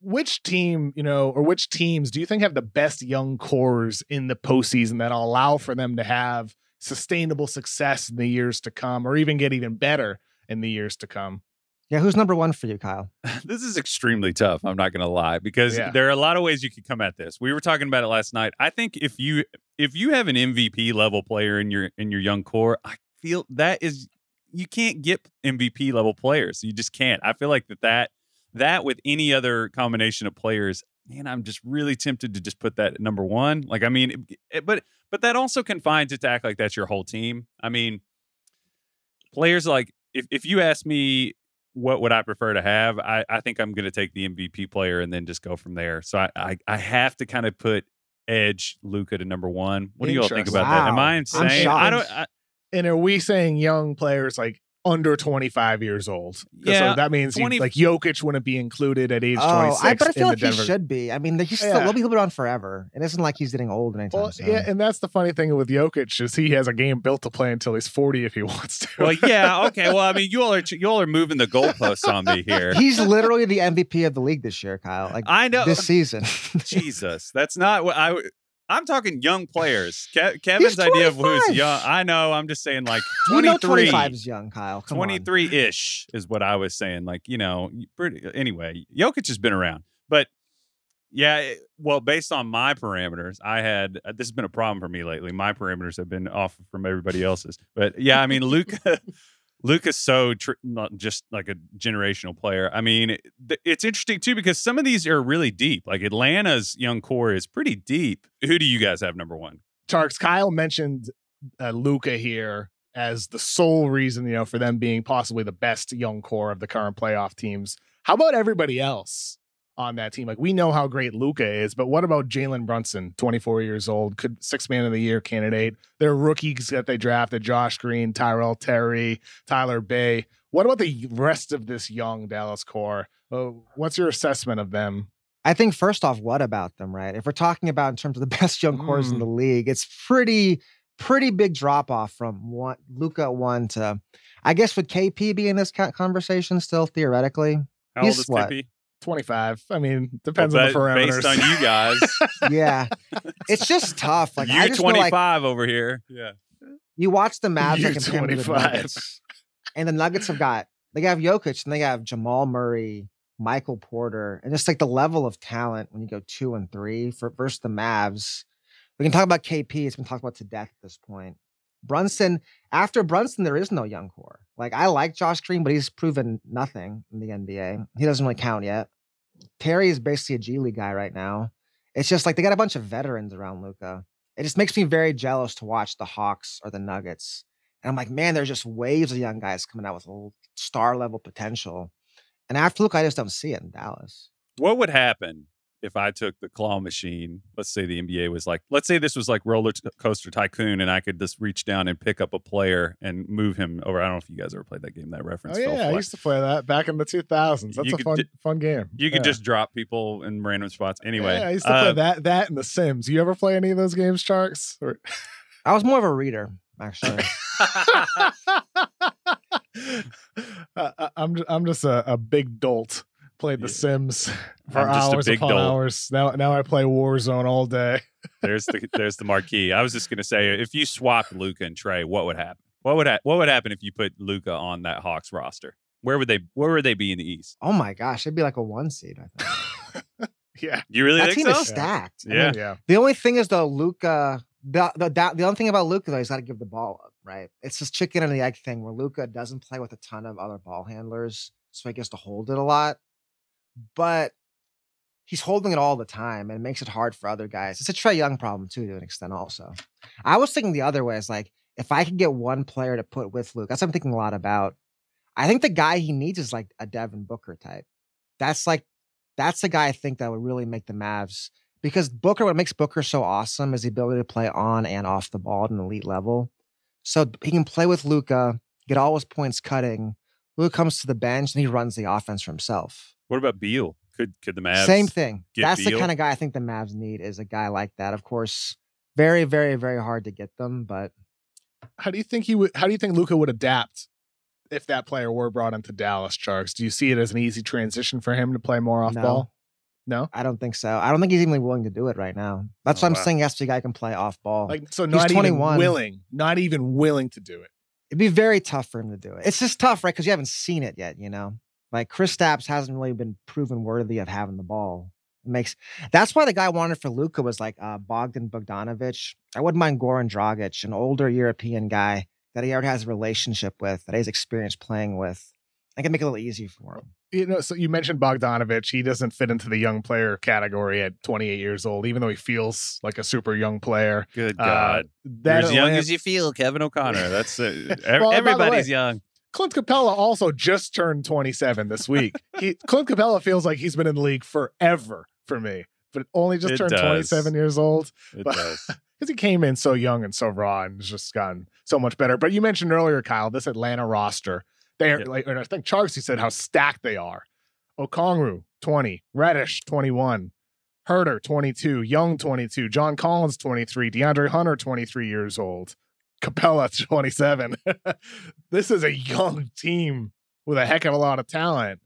Speaker 4: which team, you know, or which teams do you think have the best young cores in the postseason that'll allow for them to have sustainable success in the years to come, or even get even better in the years to come?
Speaker 5: Yeah, who's number one for you, Kyle?
Speaker 6: this is extremely tough. I'm not going to lie because
Speaker 4: Yeah.
Speaker 6: there are a lot of ways you could come at this. We were talking about it last night. I think if you if you have an MVP level player in your in your young core, I feel that is you can't get MVP level players. You just can't. I feel like that that that with any other combination of players, man, I'm just really tempted to just put that at number one. Like I mean, it- but but that also confines it to act like that's your whole team. I mean, players like if if you ask me what would I prefer to have? I, I think I'm going to take the MVP player and then just go from there. So I, I, I have to kind of put Edge Luka to number one. What do you all think
Speaker 4: Interesting.
Speaker 6: about that? Am I insane? I don't. I,
Speaker 4: And are we saying young players like under 25 years old.
Speaker 6: Yeah,
Speaker 4: so that means he- like Jokic wouldn't be included at age
Speaker 5: Oh,
Speaker 4: 26.
Speaker 5: I, but I feel
Speaker 4: in
Speaker 5: like
Speaker 4: the
Speaker 5: he should be. I mean, he's still,
Speaker 4: Yeah.
Speaker 5: he'll be he'll be on forever. And it isn't like he's getting old anytime
Speaker 4: Well,
Speaker 5: soon.
Speaker 4: yeah, and that's the funny thing with Jokic is he has a game built to play until he's 40 if he wants to.
Speaker 6: well, yeah, okay. Well, I mean, you all are you all are moving the goalposts on me here.
Speaker 5: He's literally the MVP of the league this year, Kyle. Like
Speaker 6: I know.
Speaker 5: this season.
Speaker 6: Jesus, that's not what I. I'm talking young players. Ke- Kevin's idea of who's young. I know. I'm just saying like
Speaker 5: you know 25 is young, Kyle.
Speaker 6: 23 ish is what I was saying. Like, you know, pretty, anyway, Jokic has been around. But yeah, it- well, based on my parameters, I had uh, this has been a problem for me lately. My parameters have been off from everybody else's. But yeah, I mean, Luka. Luka's so tr- not just like a generational player. I mean, th- it's interesting too because some of these are really deep. Like Atlanta's young core is pretty deep. Who do you guys have number one?
Speaker 4: Tjarks, Kyle mentioned uh, Luka here as the sole reason, you know, for them being possibly the best young core of the current playoff teams. How about everybody else on that team? Like we know how great Luka is, but what about Jalen Brunson, 24 years old, could six man of the year candidate? Their rookies that they drafted, Josh Green, Tyrell Terry, Tyler Bey. What about the rest of this young Dallas core? Uh, what's your assessment of them?
Speaker 5: I think first off, what about them, right? If we're talking about in terms of the best young cores in
Speaker 4: Mm.
Speaker 5: the league, it's pretty pretty big drop off from one Luka one to. I guess would KP be in this conversation still theoretically?
Speaker 6: How old
Speaker 5: He's
Speaker 6: is
Speaker 5: what?
Speaker 6: KP?
Speaker 4: 25. I mean, depends
Speaker 6: Well,
Speaker 4: on the parameters.
Speaker 6: Based on you guys,
Speaker 5: Yeah, it's just tough. Like I
Speaker 6: you
Speaker 5: just feel like
Speaker 6: 25 over here. Yeah.
Speaker 5: you watch the Mavs
Speaker 4: You
Speaker 5: and compare them to the
Speaker 4: 25.
Speaker 5: Nuggets, and the Nuggets have got they have Jokic and they have Jamal Murray, Michael Porter, and just like the level of talent when you go two and three for versus the Mavs. We can talk about KP. It's been talked about to death at this point. Brunson, after Brunson, there is no young core. Like I like Josh Green, but he's proven nothing in the NBA. He doesn't really count yet. Terry is basically a G League guy right now. It's just like they got a bunch of veterans around Luka. It just makes me very jealous to watch the Hawks or the Nuggets. And I'm like, man, there's just waves of young guys coming out with star level potential. And after Luka, I just don't see it in Dallas.
Speaker 6: What would happen if I took the claw machine? Let's say the NBA was like, let's say this was like Roller Coaster Tycoon, and I could just reach down and pick up a player and move him over. I don't know if you guys ever played that game. That reference.
Speaker 4: Oh yeah, I used to play that back in the 2000s. That's
Speaker 6: You
Speaker 4: a fun
Speaker 6: ju-
Speaker 4: fun game.
Speaker 6: You could just drop people in random spots. Anyway,
Speaker 4: yeah, I used to
Speaker 6: uh,
Speaker 4: play that that and The Sims. You ever play any of those games, Tjarks? Or-
Speaker 5: I was more of a reader, actually.
Speaker 4: I- I- I'm ju- I'm just a, a big dolt. Played The
Speaker 6: Yeah.
Speaker 4: Sims for
Speaker 6: I'm just a
Speaker 4: hours
Speaker 6: big
Speaker 4: upon
Speaker 6: dolt.
Speaker 4: hours. Now now I play Warzone all day.
Speaker 6: there's the there's the marquee. I was just gonna say, if you swapped Luka and Trae, what would happen? What would ha- what would happen if you put Luka on that Hawks roster? Where would they Where would they be in the East?
Speaker 5: oh my gosh, it'd be like a one seed, I think.
Speaker 4: yeah,
Speaker 6: You really
Speaker 5: that
Speaker 6: think
Speaker 5: team
Speaker 6: so?
Speaker 5: is stacked. I
Speaker 6: Yeah.
Speaker 5: mean,
Speaker 4: yeah.
Speaker 5: the only thing is though, Luka. The the the, the only thing about Luka though, he's got to give the ball up, right? It's this chicken and the egg thing where Luka doesn't play with a ton of other ball handlers, so he gets to hold it a lot. But he's holding it all the time, and it makes it hard for other guys. It's a Trae Young problem too, to an extent. Also, I was thinking the other way is like if I could get one player to put with Luke, that's what I'm thinking a lot about. I think the guy he needs is like a Devin Booker type. That's like that's the guy I think that would really make the Mavs because Booker, what makes Booker so awesome is the ability to play on and off the ball at an elite level. So he can play with Luka, get all his points cutting. Luka comes to the bench and he runs the offense for himself.
Speaker 6: What about Beal? Could could the Mavs?
Speaker 5: Same thing.
Speaker 6: get
Speaker 5: That's the kind of guy I think the Mavs need is a guy like that. Of course, very, very, very hard to get them, but
Speaker 4: How do you think he would? How do you think Luka would adapt if that player were brought into Dallas Tjarks? Do you see it as an easy transition for him to play more off
Speaker 5: No.
Speaker 4: ball? No,
Speaker 5: I don't think so. I don't think he's even willing to do it right now. That's
Speaker 4: Oh,
Speaker 5: why I'm
Speaker 4: wow.
Speaker 5: saying yes, the guy can play off ball.
Speaker 4: like so
Speaker 5: He's
Speaker 4: not even
Speaker 5: 21.
Speaker 4: willing, not even willing to do it.
Speaker 5: It'd be very tough for him to do it. It's just tough, right? Because you haven't seen it yet, you know? Like Kristaps hasn't really been proven worthy of having the ball. It makes that's why the guy I wanted for Luka was like uh, Bogdan Bogdanovic. I wouldn't mind Goran Dragic, an older European guy that he already has a relationship with, that he has experience playing with. I can make it a little easier for him.
Speaker 4: You know, so you mentioned Bogdanovich. He doesn't fit into the young player category at 28 years old, even though he feels like a super young player.
Speaker 6: Good
Speaker 4: Uh,
Speaker 6: God,
Speaker 4: that
Speaker 6: You're as young as you feel, Kevin O'Connor. That's uh,
Speaker 4: Well, and by the
Speaker 6: everybody's
Speaker 4: way-
Speaker 6: young.
Speaker 4: Clint Capela also just turned 27 this week. he, Clint Capela feels like he's been in the league forever for me, but only just
Speaker 6: It
Speaker 4: turned
Speaker 6: does.
Speaker 4: 27 years old.
Speaker 6: It
Speaker 4: But-
Speaker 6: does.
Speaker 4: because he came in so young and so raw and has just gotten so much better. But you mentioned earlier, Kyle, this Atlanta roster. They are
Speaker 6: Yeah.
Speaker 4: like, and I think Charksy said how stacked they are. Okongwu, 20, Reddish, 21, Huerter, 22, Young, 22, John Collins, 23, DeAndre Hunter, 23 years old, Capela, 27. this is a young team with a heck of a lot of talent.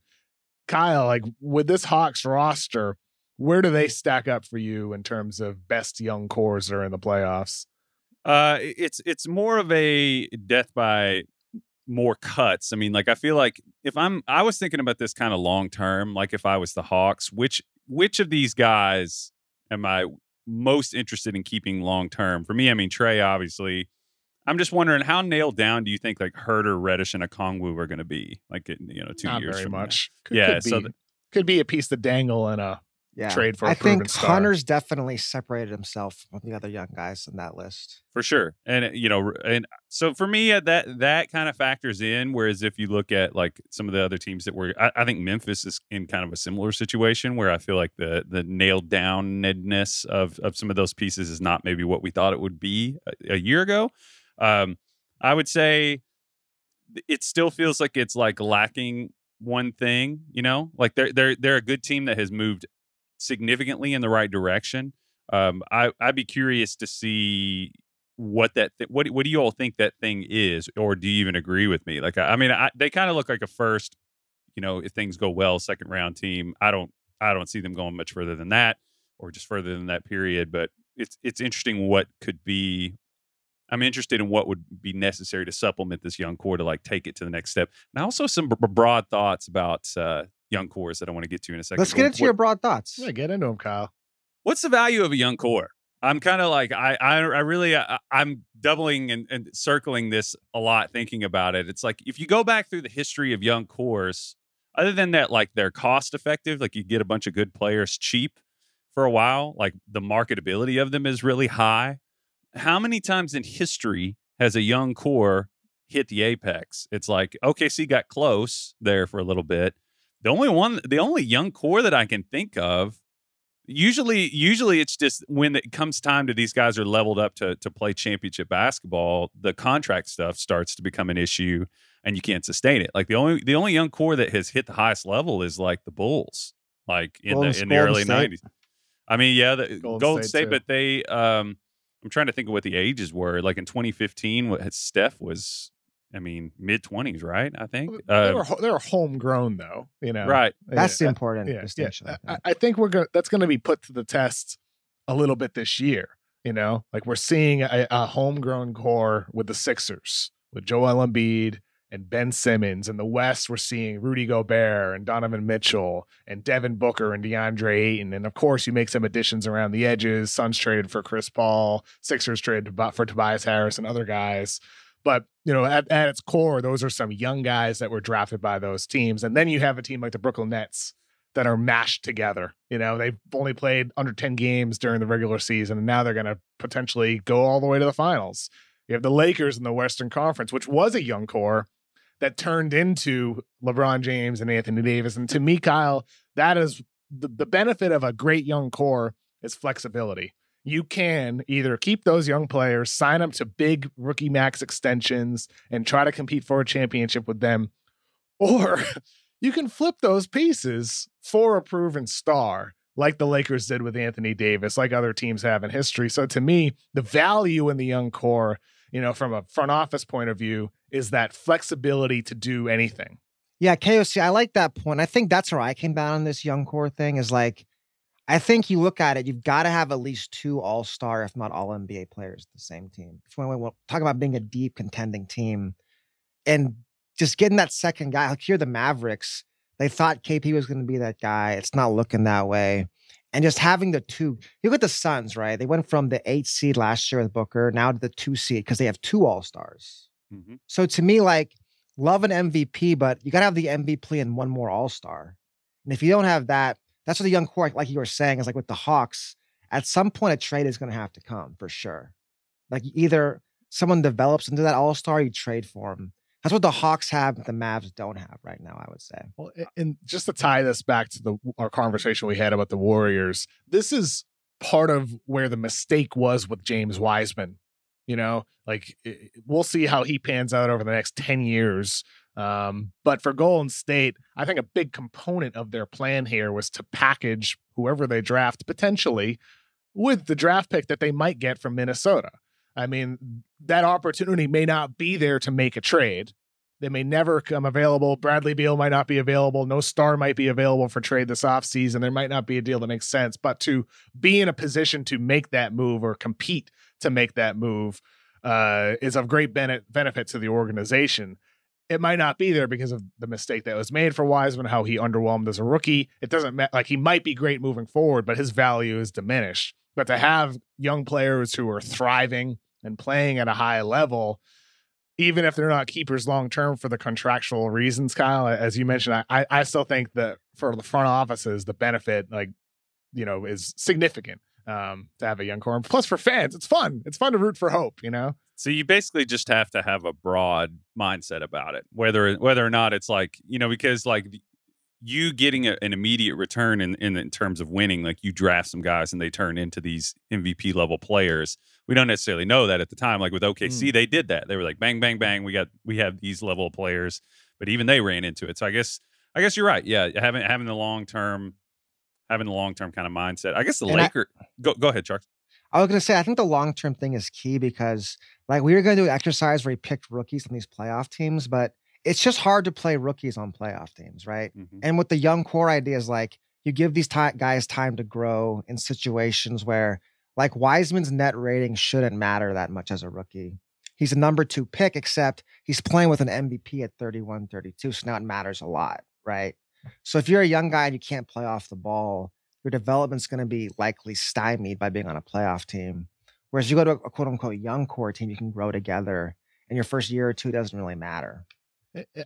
Speaker 4: Kyle, like with this Hawks roster, where do they stack up for you in terms of best young cores that are in the playoffs?
Speaker 6: Uh, it's it's more of a death by more cuts. I mean, like I feel like if I'm, I was thinking about this kind of long term. Like if I was the Hawks, which which of these guys am I most interested in keeping long term? For me, I mean Trae, obviously. I'm just wondering how nailed down do you think like Huerter, Reddish, and Okongwu are going to be? Like in, you know, two
Speaker 4: Not
Speaker 6: years
Speaker 4: very
Speaker 6: from now?
Speaker 4: much. Could,
Speaker 6: Yeah,
Speaker 4: could be,
Speaker 6: so the-
Speaker 4: could be a piece to dangle in a
Speaker 5: Yeah.
Speaker 4: trade for a
Speaker 5: I
Speaker 4: proven
Speaker 5: think
Speaker 4: star.
Speaker 5: Hunter's definitely separated himself from the other young guys in that list.
Speaker 6: for sure and uh, you know and so for me uh, that that kind of factors in whereas if you look at like some of the other teams that were I, I think memphis is in kind of a similar situation where i feel like the the nailed downedness of of some of those pieces is not maybe what we thought it would be a, a year ago um i would say it still feels like it's like lacking one thing you know like they're they're they're a good team that has moved significantly in the right direction um, I I'd be curious to see what that th- what what do you all think that thing is, or do you even agree with me? Like, I, I mean, I, they kind of look like a first, you know, if things go well, second round team. I don't I don't see them going much further than that, or just further than that period. But it's it's interesting what could be. I'm interested in what would be necessary to supplement this young core to like take it to the next step, and also some b- broad thoughts about uh, young cores that I want to get to in a second.
Speaker 5: Let's get
Speaker 6: What-
Speaker 5: into your broad thoughts.
Speaker 4: Yeah, get into them, Kyle.
Speaker 6: what's the value of a young core? I'm kind of like I, I I really I, I'm doubling and, and circling this a lot, thinking about it. It's like if you go back through the history of young cores, other than that, like they're cost effective, like you get a bunch of good players cheap for a while, like the marketability of them is really high. How many times in history has a young core hit the apex? It's like OKC got close there for a little bit. The only one, the only young core that I can think of usually usually it's just when it comes time to these guys are leveled up to to play championship basketball the contract stuff starts to become an issue and you can't sustain it like the only the only young core that has hit the highest level is like the bulls like in
Speaker 5: Golden-
Speaker 6: the in the early 90s i mean yeah the golden,
Speaker 4: Golden
Speaker 6: state,
Speaker 4: State,
Speaker 6: but they um i'm trying to think of what the ages were like in 2015 what steph was i mean mid 20s right i think
Speaker 4: they
Speaker 6: uh,
Speaker 4: were they were homegrown though, you know.
Speaker 6: right
Speaker 5: That's the important
Speaker 4: yeah,
Speaker 5: distinction.
Speaker 4: yeah.
Speaker 5: I
Speaker 4: I,
Speaker 5: think.
Speaker 4: I think we're going to that's going to be put to the test a little bit this year. You know, like we're seeing a, a homegrown core with the Sixers with Joel Embiid and Ben Simmons. In the West, we're seeing Rudy Gobert and Donovan Mitchell and Devin Booker and DeAndre Ayton. And of course, you make some additions around the edges. Suns traded for Chris Paul, Sixers traded for Tobias Harris and other guys. But you know, at, at its core, those are some young guys that were drafted by those teams. And then you have a team like the Brooklyn Nets that are mashed together. You know, they've only played under 10 games during the regular season, and now they're going to potentially go all the way to the finals. You have the Lakers in the Western Conference, which was a young core that turned into LeBron James and Anthony Davis. And to me, Kyle, that is the, the benefit of a great young core is flexibility. You can either keep those young players, sign them to big rookie max extensions, and try to compete for a championship with them, or you can flip those pieces for a proven star like the Lakers did with Anthony Davis, like other teams have in history. So to me, the value in the young core, you know, from a front office point of view, is that flexibility to do anything.
Speaker 5: Yeah, KOC, I like that point. I think that's where I came down on this young core thing is like, I think you look at it, you've got to have at least two all star, if not all NBA players, the same team. If we talk about being a deep contending team and just getting that second guy, like here, the Mavericks, they thought KP was going to be that guy. It's not looking that way. And just having the two, you look at the Suns, right? They went from the eight seed last year with Booker now to the two seed because they have two all stars.
Speaker 6: Mhm.
Speaker 5: So to me, like, love an MVP, but you got to have the MVP and one more All Star. And if you don't have that, that's what the young core, like you were saying, is like with the Hawks. At some point, a trade is going to have to come for sure. Like either someone develops into that All Star, you trade for him. That's what the Hawks have, but the Mavs don't have right now. I would say.
Speaker 4: Well, and just to tie this back to the our conversation we had about the Warriors, this is part of where the mistake was with James Wiseman. You know, like i- we'll see how he pans out over the next 10 years. Um, but for Golden State, I think a big component of their plan here was to package whoever they draft potentially with the draft pick that they might get from Minnesota. I mean, that opportunity may not be there to make a trade. They may never come available. Bradley Beal might not be available. No star might be available for trade this offseason. There might not be a deal that makes sense. But to be in a position to make that move or compete to make that move uh, is of great bene- benefit to the organization. It might not be there because of the mistake that was made for Wiseman, how he underwhelmed as a rookie. It doesn't matter. Like he might be great moving forward, but his value is diminished. But to have young players who are thriving and playing at a high level, even if they're not keepers long term for the contractual reasons, Kyle, as you mentioned, I, I still think that for the front offices, the benefit, like, you know, is significant um, to have a young core. Plus, for fans, it's fun. It's fun to root for hope, you know?
Speaker 6: So you basically just have to have a broad mindset about it, whether whether or not it's like you know because like you getting a, an immediate return in, in in terms of winning, like you draft some guys and they turn into these MVP level players. We don't necessarily know that at the time. Like with OKC, they did that. They were like bang bang bang. We got we have these level of players, but even they ran into it. So I guess I guess you're right. Yeah, having having the long term having the long term kind of mindset. I guess the
Speaker 5: And I-
Speaker 6: Laker. go go ahead, Chuck.
Speaker 5: I was gonna say I think the long term thing is key because like we were gonna do an exercise where we picked rookies on these playoff teams, but it's just hard to play rookies on playoff teams, right?
Speaker 6: Mhm.
Speaker 5: And with the young core idea is like you give these ti guys time to grow in situations where like Wiseman's net rating shouldn't matter that much as a rookie. He's a number two pick, except he's playing with an MVP at 31, 32. So now it matters a lot, right? So if you're a young guy and you can't play off the ball, your development's going to be likely stymied by being on a playoff team. Whereas you go to a quote unquote young core team, you can grow together. And your first year or two doesn't really matter.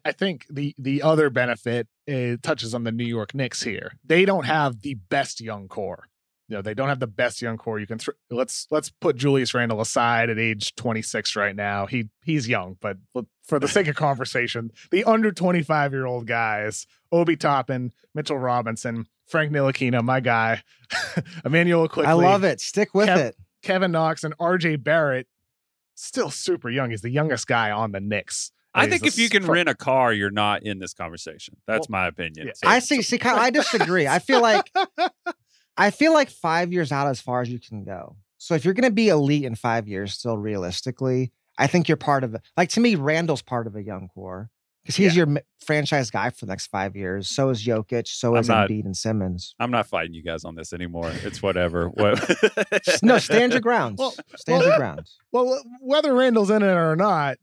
Speaker 4: I- think the the other benefit uh, touches on the New York Knicks here. They don't have the best young core. You know, they don't have the best young core. You can thr let's let's put Julius Randle aside at age 26 right now. He he's young, but for the sake of conversation, the under 25 year old guys: Obi Toppin, Mitchell Robinson, Frank Ntilikina, my guy, Immanuel Quickley.
Speaker 5: I love it. Stick with
Speaker 4: Kev-
Speaker 5: it.
Speaker 4: Kevin Knox and RJ Barrett. Still super young. He's the youngest guy on the Knicks.
Speaker 6: I think if you can
Speaker 4: fir-
Speaker 6: rent a car, you're not in this conversation. That's
Speaker 4: Well,
Speaker 6: my opinion.
Speaker 4: yeah.
Speaker 6: So-
Speaker 5: I see. See, Kyle, I disagree. I feel like I feel like five years out as far as you can go. So if you're going to be elite in five years, still realistically, I think you're part of it. Like to me, Randle's part of a young core because he's your m- franchise guy for the next five years. So is Jokic. So
Speaker 6: I'm
Speaker 5: is
Speaker 6: not-
Speaker 5: Embiid and Simmons.
Speaker 6: I'm not fighting you guys on this anymore. It's whatever. What?
Speaker 5: No, stand your grounds.
Speaker 4: Well-
Speaker 5: stand
Speaker 4: well-
Speaker 5: your grounds.
Speaker 4: Well, whether Randle's in it or not,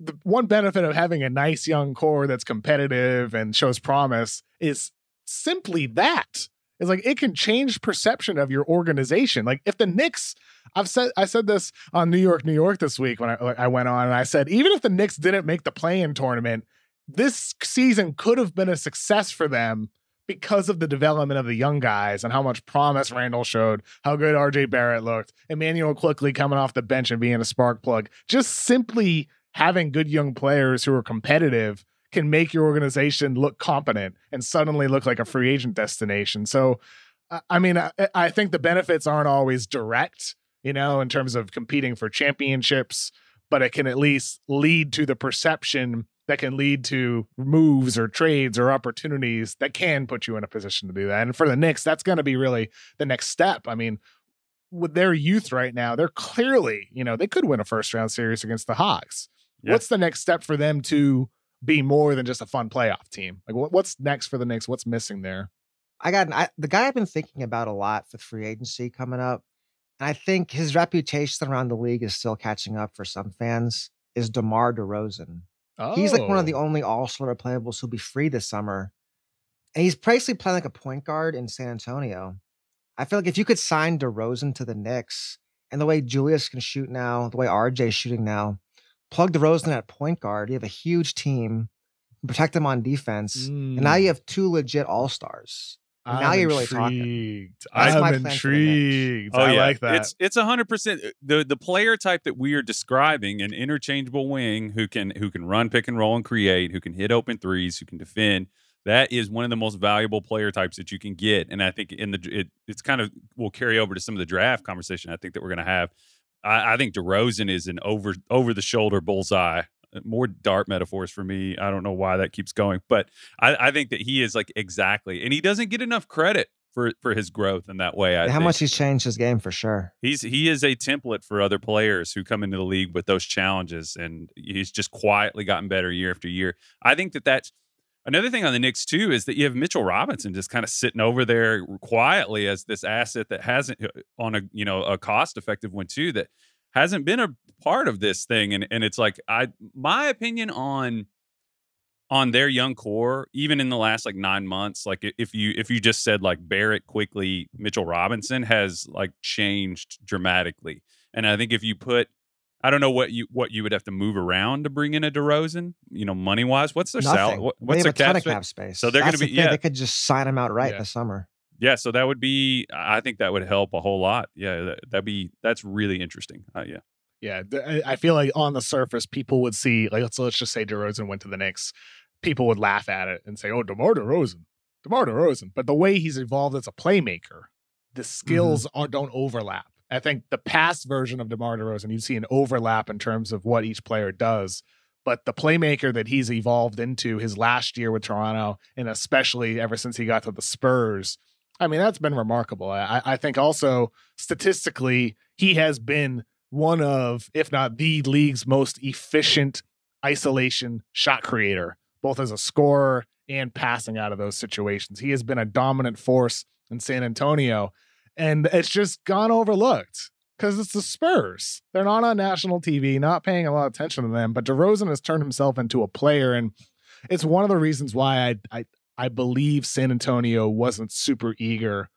Speaker 4: the one benefit of having a nice young core that's competitive and shows promise is simply that. It's like it can change perception of your organization. Like if the Knicks, I've said I said this on New York, New York this week when I, I went on and I said even if the Knicks didn't make the play-in tournament, this season could have been a success for them because of the development of the young guys and how much promise Randle showed, how good RJ Barrett looked, Immanuel Quickley coming off the bench and being a spark plug. Just simply having good young players who are competitive can make your organization look competent and suddenly look like a free agent destination. So, I- mean, I, I think the benefits aren't always direct, you know, in terms of competing for championships, but it can at least lead to the perception that can lead to moves or trades or opportunities that can put you in a position to do that. And for the Knicks, that's going to be really the next step. I mean, with their youth right now, they're clearly, you know, they could win a first round series against the Hawks.
Speaker 6: Yeah.
Speaker 4: What's the next step for them to be more than just a fun playoff team? Like, what, what's next for the Knicks? What's missing there?
Speaker 5: I got I, the guy I've been thinking about a lot for free agency coming up, and I think his reputation around the league is still catching up for some fans. Is DeMar DeRozan? He's like one of the
Speaker 4: Oh.
Speaker 5: only All Star playables who'll be free this summer, and he's basically playing like a point guard in San Antonio. I feel like if you could sign DeRozan to the Knicks, and the way Julius can shoot now, the way RJ's shooting now, plug the DeRozan at point guard, you have a huge team, protect him on defense, and now hmm. you have two legit All Stars. Now
Speaker 4: I'm
Speaker 5: you're really talking. That's
Speaker 4: I'm
Speaker 5: my plan for the Knicks.
Speaker 4: intrigued.
Speaker 6: Oh
Speaker 4: I
Speaker 6: yeah,
Speaker 4: like that.
Speaker 6: It's it's a hundred percent uh, the the player type that we are describing, an interchangeable wing who can who can run pick and roll and create, who can hit open threes, who can defend. That is one of the most valuable player types that you can get, and I think in the it, it's kind of will carry over to some of the draft conversation. I think that we're going to have. I, I think DeRozan is an over over the shoulder bullseye. Uh, more dart metaphors for me. I don't know why that keeps going, but I, I think that he is like exactly, and he doesn't get enough credit for for his growth in that way. I
Speaker 5: How
Speaker 6: think.
Speaker 5: much he's changed his game for sure.
Speaker 6: He's he is a template for other players who come into the league with those challenges, and he's just quietly gotten better year after year. I think that that's another thing on the Knicks too is that you have Mitchell Robinson just kind of sitting over there quietly as this asset that hasn't uh, on a you know a cost effective one too that hasn't been a part of this thing, and and it's like I my opinion on on their young core, even in the last like nine months, like if you if you just said like Barrett Quickley, Mitchell Robinson has like changed dramatically. And I think if you put I don't know what you what you would have to move around to bring in a DeRozan, you know, money wise. What's their salary?
Speaker 5: Nothing.
Speaker 6: What,
Speaker 5: they
Speaker 6: what's
Speaker 5: have
Speaker 6: their
Speaker 5: a ton
Speaker 6: cap
Speaker 5: of
Speaker 6: space?
Speaker 5: cap space.
Speaker 6: So they're gonna
Speaker 5: That's the
Speaker 6: be- yeah.
Speaker 5: They could just sign him out right
Speaker 4: Yeah.
Speaker 5: this summer.
Speaker 6: Yeah, so that would be I think that would help a whole lot. Yeah, that, that'd be that's really interesting. Uh, yeah.
Speaker 4: Yeah, I I feel like on the surface, people would see like let's let's just say DeRozan went to the Knicks, people would laugh at it and say, "Oh, Demar Derozan, Demar Derozan." But the way he's evolved as a playmaker, the skills are, don't overlap. I think the past version of Demar Derozan, you'd see an overlap in terms of what each player does. But the playmaker that he's evolved into his last year with Toronto, and especially ever since he got to the Spurs, I mean, that's been remarkable. I, I think also statistically, he has been one of, if not the league's most efficient isolation shot creator, both as a scorer and passing out of those situations. He has been a dominant force in San Antonio, and it's just gone overlooked because it's the Spurs. They're not on national TV, not paying a lot of attention to them. But DeRozan has turned himself into a player, and it's one of the reasons why I I, I believe San Antonio wasn't super eager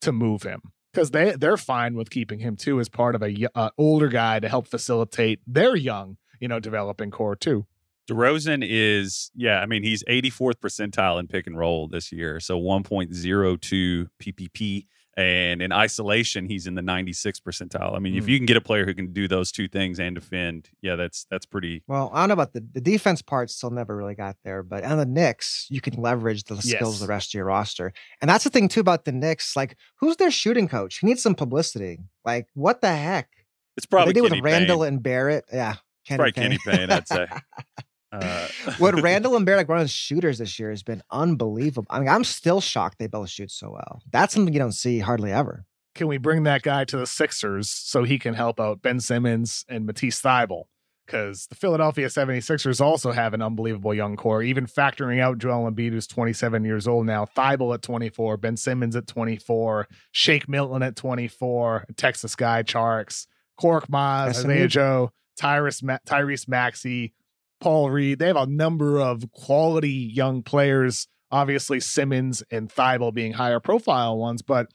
Speaker 4: to move him because they they're fine with keeping him too as part of a uh, older guy to help facilitate their young you know developing core too.
Speaker 6: DeRozan is, yeah, I mean, he's 84th percentile in pick and roll this year. So 1.02 PPP. And in isolation, he's in the 96th percentile. I mean, mm. if hmm. you can get a player who can do those two things and defend, yeah, that's that's pretty.
Speaker 5: Well, I don't know about the, the defense part, still never really got there. But on the Knicks, you can leverage the skills yes. of the rest of your roster. And that's the thing, too, about the Knicks. Like, who's their shooting coach? He needs some publicity. Like, what the heck?
Speaker 6: It's probably
Speaker 5: they
Speaker 6: did
Speaker 5: with Randle and Barrett. Yeah.
Speaker 6: Kenny probably Payne. Kenny Payne, I'd say.
Speaker 5: Uh, what Randle and Barrett run as shooters this year has been unbelievable. I mean, I'm still shocked they both shoot so well. That's something you don't see hardly ever.
Speaker 4: Can we bring that guy to the Sixers so he can help out Ben Simmons and Matisse Thybulle? Because the Philadelphia 76ers also have an unbelievable young core, even factoring out Joel Embiid, who's 27 years old now, Thybulle at 24, Ben Simmons at 24, Shake Milton at 24, Texas guy, Tjarks, Korkmaz, Isaiah Joe, Tyrese, Ma- Tyrese Maxey, Paul Reed. They have a number of quality young players. Obviously, Simmons and Thybulle being higher profile ones, but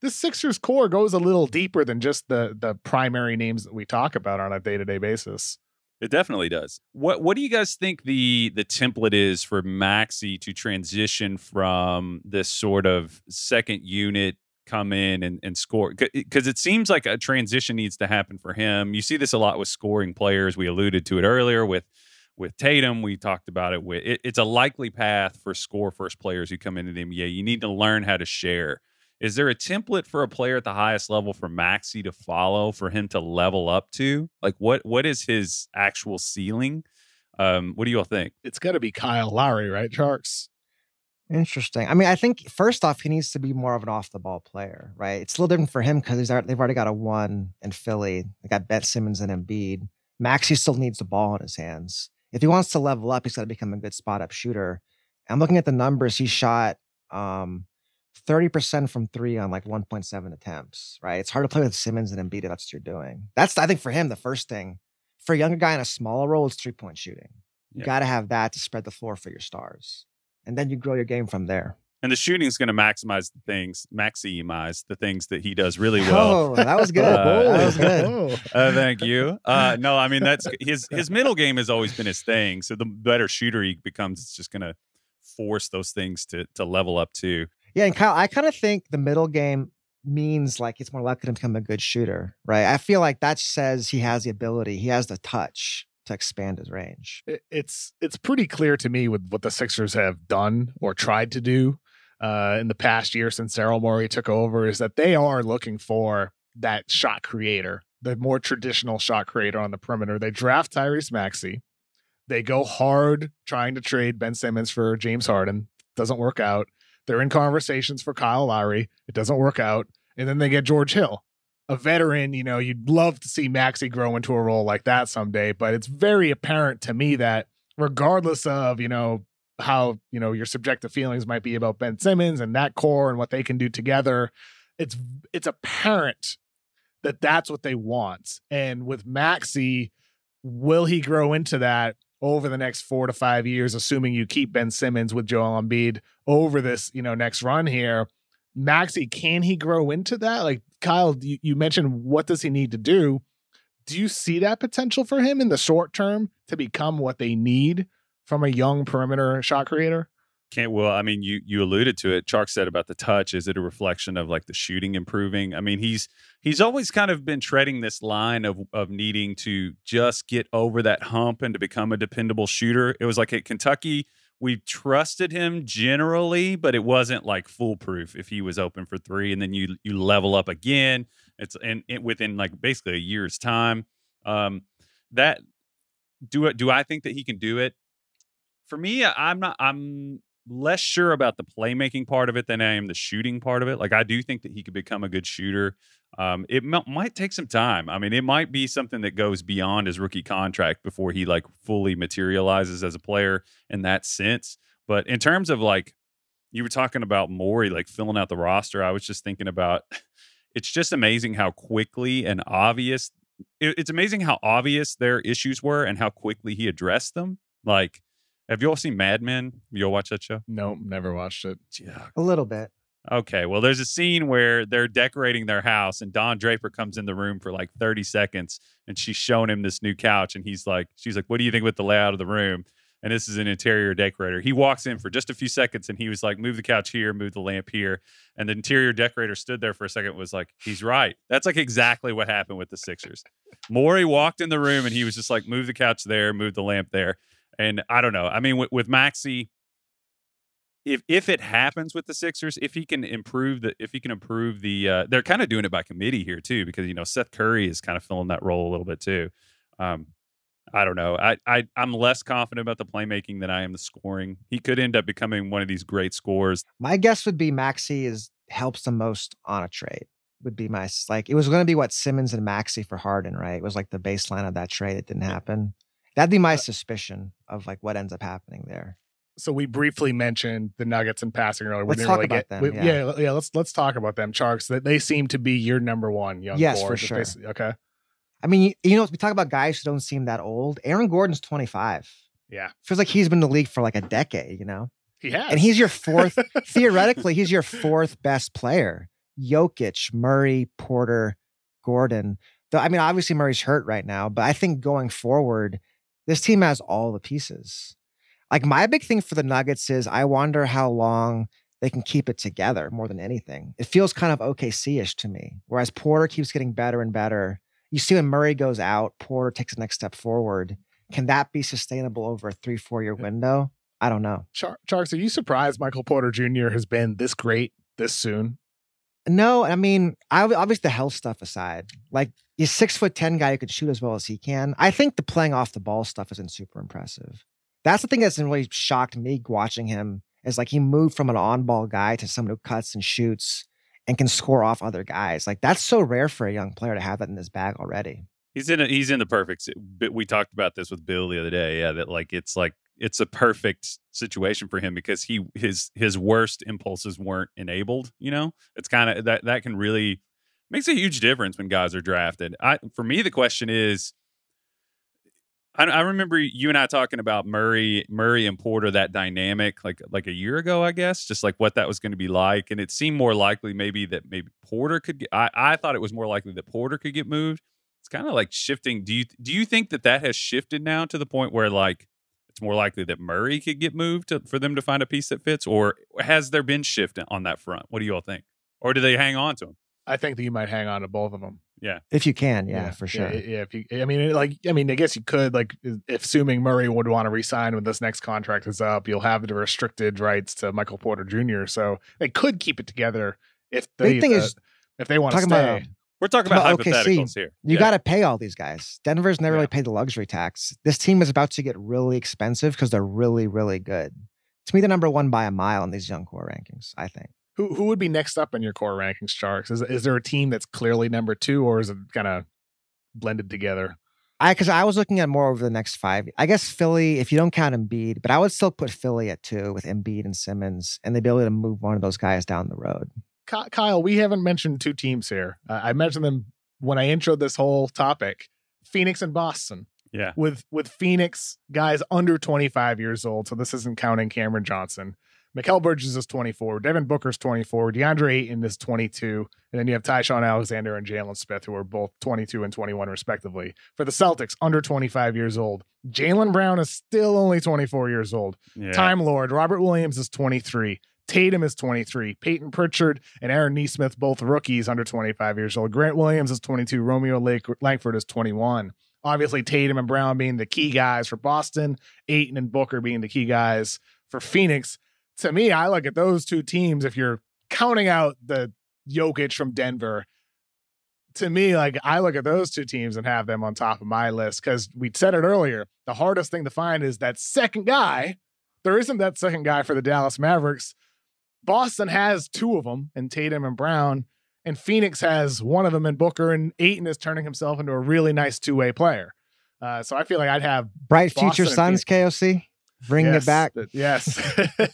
Speaker 4: this Sixers core goes a little deeper than just the the primary names that we talk about on a day to day basis.
Speaker 6: It definitely does. What What do you guys think the the template is for Maxey to transition from this sort of second unit come in and, and score because it seems like a transition needs to happen for him. You see this a lot with scoring players. We alluded to it earlier with with Tatum. We talked about it with it, it's a likely path for score first players who come into the NBA. You need to learn how to share. Is there a template for a player at the highest level for Maxey to follow for him to level up to? Like what what is his actual ceiling? Um, what do you all think?
Speaker 4: It's got to be Kyle Lowry, right, Tjarks?
Speaker 5: Interesting. I mean, I think first off, he needs to be more of an off the ball player, right? It's a little different for him because they've already got a one in Philly. They got Ben Simmons and Embiid. Maxey still needs the ball in his hands if he wants to level up, he's got to become a good spot up shooter. I'm looking at the numbers. He shot um, 30% from three on like 1.7 attempts, right? It's hard to play with Simmons and Embiid if that's what you're doing. That's, I think, for him, the first thing. For a younger guy in a smaller role, it's three point shooting. You yeah. got to have that to spread the floor for your stars. And then you grow your game from there.
Speaker 6: And the shooting is going to maximize the things, maximize the things that he does really well.
Speaker 5: Oh, that was good. Uh, that was good.
Speaker 6: Uh, thank you. Uh, no, I mean that's his his middle game has always been his thing. So the better shooter he becomes, it's just going to force those things to to level up too.
Speaker 5: Yeah, and Kyle, I kind of think the middle game means like it's more likely to become a good shooter, right? I feel like that says he has the ability, he has the touch to expand his range.
Speaker 4: It's it's pretty clear to me with what the Sixers have done or tried to do uh, in the past year since Daryl Morey took over is that they are looking for that shot creator, the more traditional shot creator on the perimeter. They draft Tyrese Maxey. They go hard trying to trade Ben Simmons for James Harden. Doesn't work out. They're in conversations for Kyle Lowry. It doesn't work out. And then they get George Hill, a veteran. You know, you'd love to see Maxey grow into a role like that someday, but it's very apparent to me that regardless of, you know, how you know your subjective feelings might be about Ben Simmons and that core and what they can do together. It's it's apparent that that's what they want. And with Maxey, will he grow into that over the next four to five years, assuming you keep Ben Simmons with Joel Embiid over this you know next run here? Maxey, can he grow into that? Like Kyle, you, you mentioned what does he need to do? Do you see that potential for him in the short term to become what they need from a young perimeter shot creator?
Speaker 6: Can't well, I mean, you you alluded to it. Chark said about the touch. Is it a reflection of like the shooting improving? I mean, he's he's always kind of been treading this line of of needing to just get over that hump and to become a dependable shooter. It was like at Kentucky, we trusted him generally, but it wasn't like foolproof if he was open for three, and then you you level up again. It's and it, within like basically a year's time. Um, that do it. Do I think that he can do it? For me, I'm not. I'm less sure about the playmaking part of it than I am the shooting part of it. Like I do think that he could become a good shooter. Um, it m- might take some time. I mean, it might be something that goes beyond his rookie contract before he like fully materializes as a player in that sense. But in terms of like you were talking about Morey like filling out the roster, I was just thinking about it's just amazing how quickly and obvious it, it's amazing how obvious their issues were and how quickly he addressed them. Like, have you all seen Mad Men? You all watch that show?
Speaker 4: Nope, never watched it.
Speaker 6: Yeah.
Speaker 5: A little bit.
Speaker 6: Okay. Well, there's a scene where they're decorating their house and Don Draper comes in the room for like 30 seconds and she's showing him this new couch. And he's like, she's like, what do you think with the layout of the room? And this is an interior decorator. He walks in for just a few seconds and he was like, move the couch here, move the lamp here. And the interior decorator stood there for a second, was like, he's right. That's like exactly what happened with the Sixers. Morey walked in the room and he was just like, move the couch there, move the lamp there. And I don't know. I mean, with, with Maxey, if if it happens with the Sixers, if he can improve the if he can improve the uh, they're kind of doing it by committee here too because you know Seth Curry is kind of filling that role a little bit too. Um, I don't know. I, I I'm less confident about the playmaking than I am the scoring. He could end up becoming one of these great scorers.
Speaker 5: My guess would be Maxey is helps the most on a trade. Would be my like it was going to be what Simmons and Maxey for Harden, right? It was like the baseline of that trade. It didn't happen. That'd be my uh suspicion of like what ends up happening there.
Speaker 4: So we briefly mentioned the Nuggets and passing earlier. We
Speaker 5: Let's
Speaker 4: didn't
Speaker 5: talk
Speaker 4: really
Speaker 5: about
Speaker 4: get,
Speaker 5: them,
Speaker 4: we-
Speaker 5: yeah.
Speaker 4: yeah, yeah. Let's let's talk about them, Tjarks. That they seem to be your number one young.
Speaker 5: Yes, for sure.
Speaker 4: Okay.
Speaker 5: I mean, you, you know, we talk about guys who don't seem that old. Aaron Gordon's 25.
Speaker 4: Yeah,
Speaker 5: Feels like he's been in the league for like a decade, you know?
Speaker 4: he has.
Speaker 5: And he's your fourth, theoretically, he's your fourth best player. Jokic, Murray, Porter, Gordon. Though, I mean, obviously Murray's hurt right now, but I think going forward, this team has all the pieces. Like my big thing for the Nuggets is I wonder how long they can keep it together more than anything. It feels kind of OKC-ish to me. Whereas Porter keeps getting better and better. You see when Murray goes out, Porter takes the next step forward. Can that be sustainable over a three, four year window? I don't know.
Speaker 4: Char- Tjarks, are you surprised Michael Porter Jr. has been this great this soon?
Speaker 5: No, I mean, I, obviously the health stuff aside, like he's six foot ten guy who can shoot as well as he can. I think the playing off the ball stuff isn't super impressive. That's the thing that's really shocked me watching him is like he moved from an on ball guy to someone who cuts and shoots and can score off other guys. Like that's so rare for a young player to have that in his bag already.
Speaker 6: He's in a, he's in the perfect. we talked about this with Bill the other day. Yeah, that like it's like it's a perfect situation for him because he his his worst impulses weren't enabled. You know, it's kind of that that can really makes a huge difference when guys are drafted. I for me the question is. I, I remember you and I talking about Murray, Murray and Porter, that dynamic, like like a year ago, I guess, just like what that was going to be like, and it seemed more likely maybe that maybe Porter could get. I, I thought it was more likely that Porter could get moved it's kind of like shifting. Do you do you think that that has shifted now to the point where like it's more likely that Murray could get moved to, for them to find a piece that fits, or has there been shift on that front? What do you all think? Or do they hang on to him?
Speaker 4: I think that you might hang on to both of them.
Speaker 5: Yeah, if you can, yeah, for sure.
Speaker 4: Yeah, yeah, if you, I mean, like, I mean, I guess you could, like, if assuming Murray would want to resign when this next contract is up, you'll have the restricted rights to Michael Porter Jr. So they could keep it together if they,
Speaker 5: Big thing
Speaker 4: uh,
Speaker 5: is
Speaker 4: if they want to
Speaker 5: talking
Speaker 4: stay.
Speaker 5: about
Speaker 6: We're talking about
Speaker 5: Well, OKC,
Speaker 6: hypotheticals here.
Speaker 5: You
Speaker 6: Yeah.
Speaker 5: got to pay all these guys. Denver's never
Speaker 4: Yeah.
Speaker 5: really paid the luxury tax. This team is about to get really expensive because they're really, really good. To me, the number one by a mile in these young core rankings. I think.
Speaker 4: who who would be next up in your core rankings, Tjarks? Is is there a team that's clearly number two, or is it kind of blended together?
Speaker 5: I because I was looking at more over the next five. I guess Philly, if you don't count Embiid, but I would still put Philly at two with Embiid and Simmons and the ability to move one of those guys down the road.
Speaker 4: Ky- Kyle, we haven't mentioned two teams here. Uh, I mentioned them when I introed this whole topic: Phoenix and Boston.
Speaker 6: Yeah.
Speaker 4: with with Phoenix guys under 25 years old. So this isn't counting Cameron Johnson. Mikal Bridges is 24. Devin Booker's 24. DeAndre Ayton is 22. And then you have Ty-Shon Alexander and Jalen Smith, who are both 22 and 21, respectively. For the Celtics, under 25 years old. Jaylen Brown is still only 24 years old.
Speaker 6: Yeah.
Speaker 4: Time Lord, Robert Williams is 23. Tatum is 23. Payton Pritchard and Aaron Nesmith, both rookies under 25 years old. Grant Williams is 22. Romeo Lake- Langford is 21. Obviously, Tatum and Brown being the key guys for Boston, Ayton and Booker being the key guys for Phoenix. To me, I look at those two teams. If you're counting out the Jokic from Denver, to me, like I look at those two teams and have them on top of my list because we said it earlier. The hardest thing to find is that second guy, there isn't that second guy for the Dallas Mavericks. Boston has two of them, and Tatum and Brown, and Phoenix has one of them in Booker, and Ayton is turning himself into a really nice two way player. Uh, so I feel like I'd have
Speaker 5: Bright
Speaker 4: Boston
Speaker 5: future
Speaker 4: and
Speaker 5: Suns, KOC, bring
Speaker 4: yes,
Speaker 5: it back.
Speaker 4: th- Yes.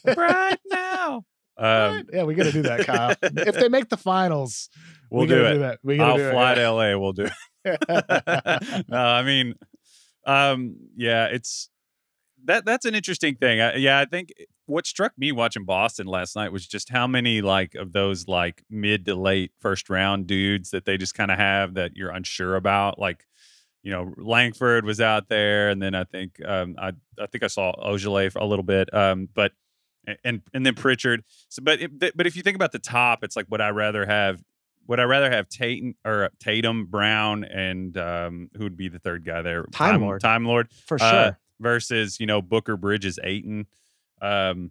Speaker 6: right now. Um,
Speaker 4: yeah, we got to do that, Kyle. if they make the finals,
Speaker 6: we'll
Speaker 4: we
Speaker 6: do
Speaker 4: gotta
Speaker 6: it.
Speaker 4: do that. We gotta
Speaker 6: I'll
Speaker 4: do
Speaker 6: fly
Speaker 4: yeah.
Speaker 6: to LA. We'll do it. no, I mean, um, yeah, it's that. That's an interesting thing. I, yeah, I think what struck me watching Boston last night was just how many like of those like mid to late first round dudes that they just kind of have that you're unsure about. Like, you know, Langford was out there, and then I think um, I I think I saw Ojeleye for a little bit, um, but and and then Pritchard. So, but it, but if you think about the top, it's like would I rather have would I rather have Tatum or Tatum Brown and um, who would be the third guy there?
Speaker 5: Time Lord.
Speaker 6: Time Lord
Speaker 5: For
Speaker 6: uh,
Speaker 5: sure.
Speaker 6: Versus you know Booker Bridges Ayton. Um,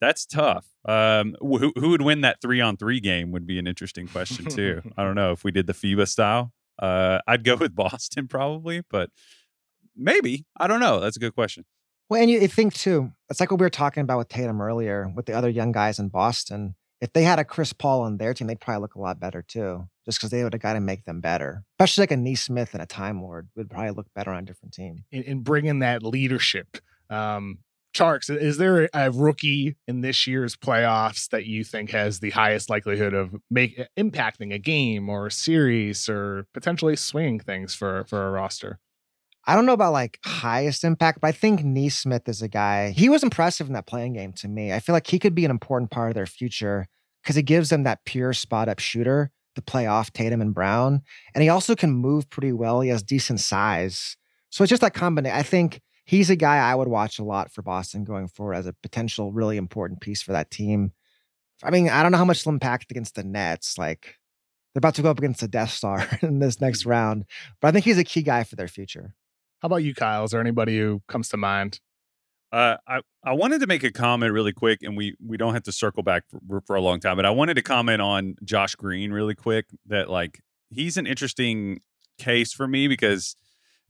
Speaker 6: that's tough. Um, who who would win that three on three game would be an interesting question too. I don't know if we did the FIBA style. Uh, I'd go with Boston probably, but maybe I don't know. That's a good question.
Speaker 5: Well, and you you think too, it's like what we were talking about with Tatum earlier with the other young guys in Boston. If they had a Chris Paul on their team, they'd probably look a lot better too, just because they would have got to make them better. Especially like a Nesmith and a Time Lord would probably look better on a different team.
Speaker 4: in, in bringing that leadership. Um, Tjarks, is there a rookie in this year's playoffs that you think has the highest likelihood of make impacting a game or a series or potentially swinging things for for a roster?
Speaker 5: I don't know about like highest impact, but I think Nesmith is a guy. He was impressive in that play-in game to me. I feel like he could be an important part of their future because he gives them that pure spot up shooter to play off Tatum and Brown. And he also can move pretty well. He has decent size. So it's just that combination. I think he's a guy I would watch a lot for Boston going forward as a potential really important piece for that team. I mean, I don't know how much impact against the Nets. Like they're about to go up against the Death Star in this next round. But I think he's a key guy for their future.
Speaker 4: How about you, Kyle? Is there anybody who comes to mind?
Speaker 6: Uh, I I wanted to make a comment really quick, and we we don't have to circle back for, for a long time, but I wanted to comment on Josh Green really quick. That like he's an interesting case for me because,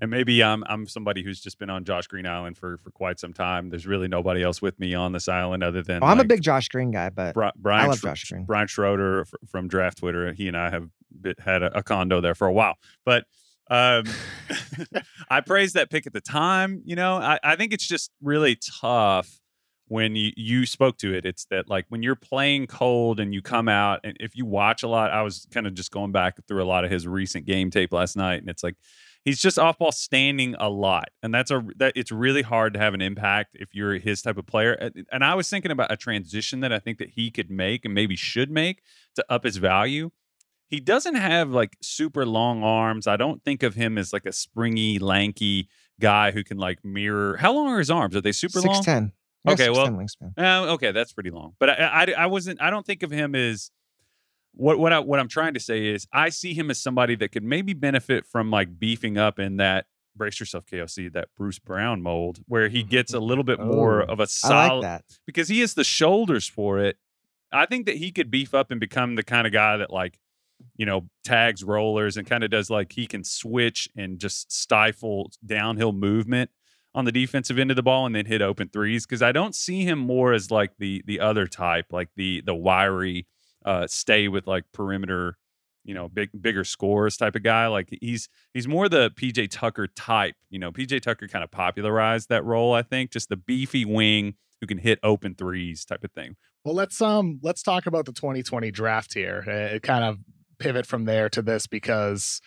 Speaker 6: and maybe I'm I'm somebody who's just been on Josh Green Island for for quite some time. There's really nobody else with me on this island other than
Speaker 5: Oh, I'm a big Josh Green guy, but
Speaker 6: Bri- Brian,
Speaker 5: love
Speaker 6: Schro-
Speaker 5: Josh Green.
Speaker 6: Brian Schroeder fr- from Draft Twitter. He and I have bit, had a, a condo there for a while, but um, I praised that pick at the time. You know, I, I think it's just really tough when you you spoke to it. It's that like when you're playing cold and you come out, and if you watch a lot, I was kind of just going back through a lot of his recent game tape last night, and it's like he's just off ball standing a lot and that's a that it's really hard to have an impact if you're his type of player And- and i was thinking about a transition that i think that he could make and maybe should make to up his value he doesn't have like super long arms i don't think of him as like a springy lanky guy who can like mirror how long are his arms are they super long
Speaker 5: 6'10.
Speaker 6: Okay, well-
Speaker 5: 6'10 wingspan.
Speaker 6: uh, okay, that's pretty long. But I, I, I wasn't. I don't think of him as what what I, what I'm trying to say is I see him as somebody that could maybe benefit from like beefing up in that brace yourself KOC that Bruce Brown mold where he gets a little bit more
Speaker 5: Oh,
Speaker 6: of a solid
Speaker 5: like that.
Speaker 6: because he has the shoulders for it. I think that he could beef up and become the kind of guy that like you know tags rollers and kind of does like he can switch and just stifle downhill movement on the defensive end of the ball and then hit open threes because I don't see him more as like the the other type like the the wiry uh stay with like perimeter you know big bigger scores type of guy like he's he's more the PJ Tucker type you know PJ Tucker kind of popularized that role I think just the beefy wing who can hit open threes type of thing
Speaker 4: Well, let's um let's talk about the 2020 draft here. Uh, It kind of pivot from there to this because